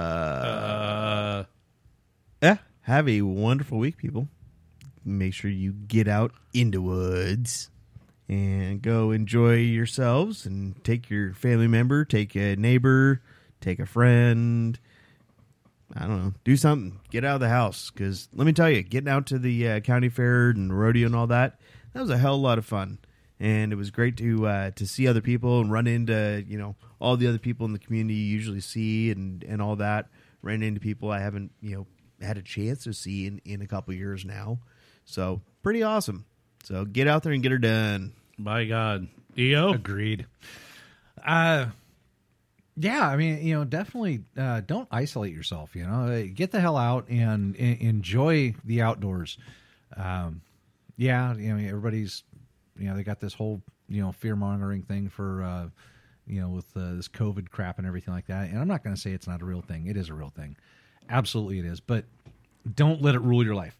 [SPEAKER 6] Uh, yeah. Have a wonderful week, people. Make sure you get out into woods and go enjoy yourselves and take your family member, take a neighbor, take a friend. I don't know. Do something. Get out of the house. Because let me tell you, getting out to the uh, county fair and rodeo and all that, that was a hell of a lot of fun. And it was great to uh, to see other people and run into you know all the other people in the community you usually see and and all that. Ran into people I haven't you know had a chance to see in in a couple years now. So pretty awesome. So get out there and get her done.
[SPEAKER 2] By God, EO
[SPEAKER 4] agreed. Uh, yeah, I mean, you know, definitely uh, don't isolate yourself. You know, Uh, get the hell out and, en- enjoy the outdoors. Um, yeah, you know, everybody's, you know, they got this whole, you know, fear mongering thing for, uh, you know, with uh, this COVID crap and everything like that. And I'm not going to say it's not a real thing. It is a real thing. Absolutely, it is. But don't let it rule your life.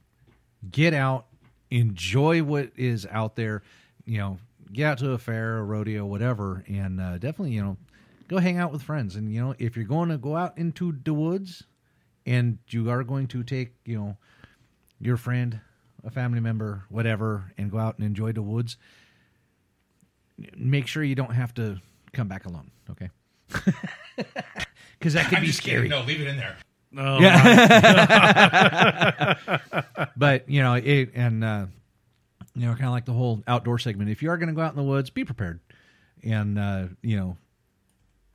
[SPEAKER 4] Get out, enjoy what is out there. You know, get out to a fair, a rodeo, whatever, and uh, definitely, you know, go hang out with friends. And you know, if you're going to go out into the woods, and you are going to take, you know, your friend, a family member, whatever, and go out and enjoy the woods, make sure you don't have to come back alone. Okay. Because that could
[SPEAKER 7] I'm
[SPEAKER 4] be
[SPEAKER 7] just
[SPEAKER 4] scary.
[SPEAKER 7] kidding. No, leave it in there.
[SPEAKER 2] Oh,
[SPEAKER 4] yeah. but you know it, and uh, you know, kind of like the whole outdoor segment. If you are going to go out in the woods, be prepared, and uh, you know,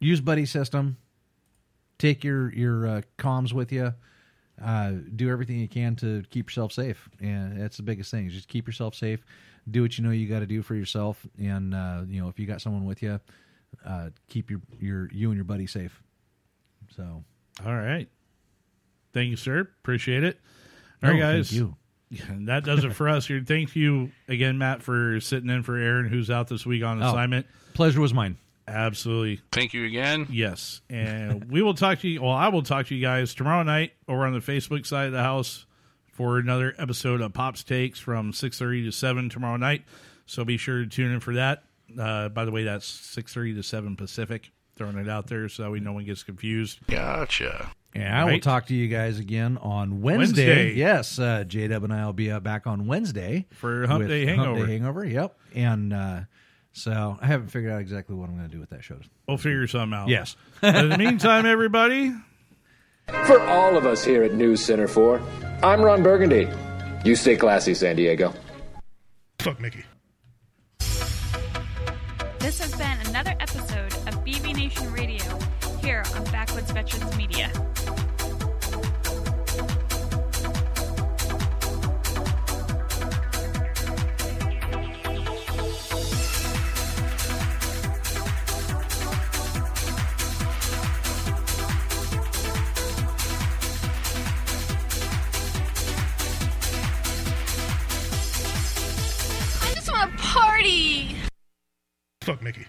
[SPEAKER 4] use buddy system. Take your your uh, comms with you. uh, do everything you can to keep yourself safe, and that's the biggest thing. Is just keep yourself safe. Do what you know you got to do for yourself, and uh, you know if you got someone with you, uh, keep your your you and your buddy safe. So,
[SPEAKER 2] All right. Thank you, sir. Appreciate it. All right,
[SPEAKER 4] Oh, thank
[SPEAKER 2] guys.
[SPEAKER 4] you.
[SPEAKER 2] And that does it for us here. Thank you again, Matt, for sitting in for Aaron, who's out this week on
[SPEAKER 4] Oh,
[SPEAKER 2] assignment.
[SPEAKER 4] pleasure was mine.
[SPEAKER 2] Absolutely.
[SPEAKER 17] Thank you again.
[SPEAKER 2] Yes. And we will talk to you. Well, I will talk to you guys tomorrow night over on the Facebook side of the house for another episode of Pops Takes from 6.30 to 7 tomorrow night. So be sure to tune in for that. Uh, by the way, that's 6.30 to 7 Pacific. Throwing it out there so that we no one gets confused.
[SPEAKER 17] Gotcha.
[SPEAKER 4] And I will
[SPEAKER 2] Right.
[SPEAKER 4] talk to you guys again on Wednesday.
[SPEAKER 2] Wednesday.
[SPEAKER 4] Yes, uh, J Dub and I will be uh, back on Wednesday
[SPEAKER 2] For Hump
[SPEAKER 4] with
[SPEAKER 2] Day
[SPEAKER 4] Hump
[SPEAKER 2] Hangover.
[SPEAKER 4] Day Hangover. Yep. And uh, so I haven't figured out exactly what I'm going to do with that show.
[SPEAKER 2] We'll figure something out.
[SPEAKER 4] Yes.
[SPEAKER 2] In the meantime, everybody,
[SPEAKER 18] For all of us here at News Center 4, I'm Ron Burgundy. You stay classy, San Diego.
[SPEAKER 12] Fuck Mickey.
[SPEAKER 19] This has been another episode of BV Nation Radio here on Backwoods Veterans Media.
[SPEAKER 12] Fuck Mickey.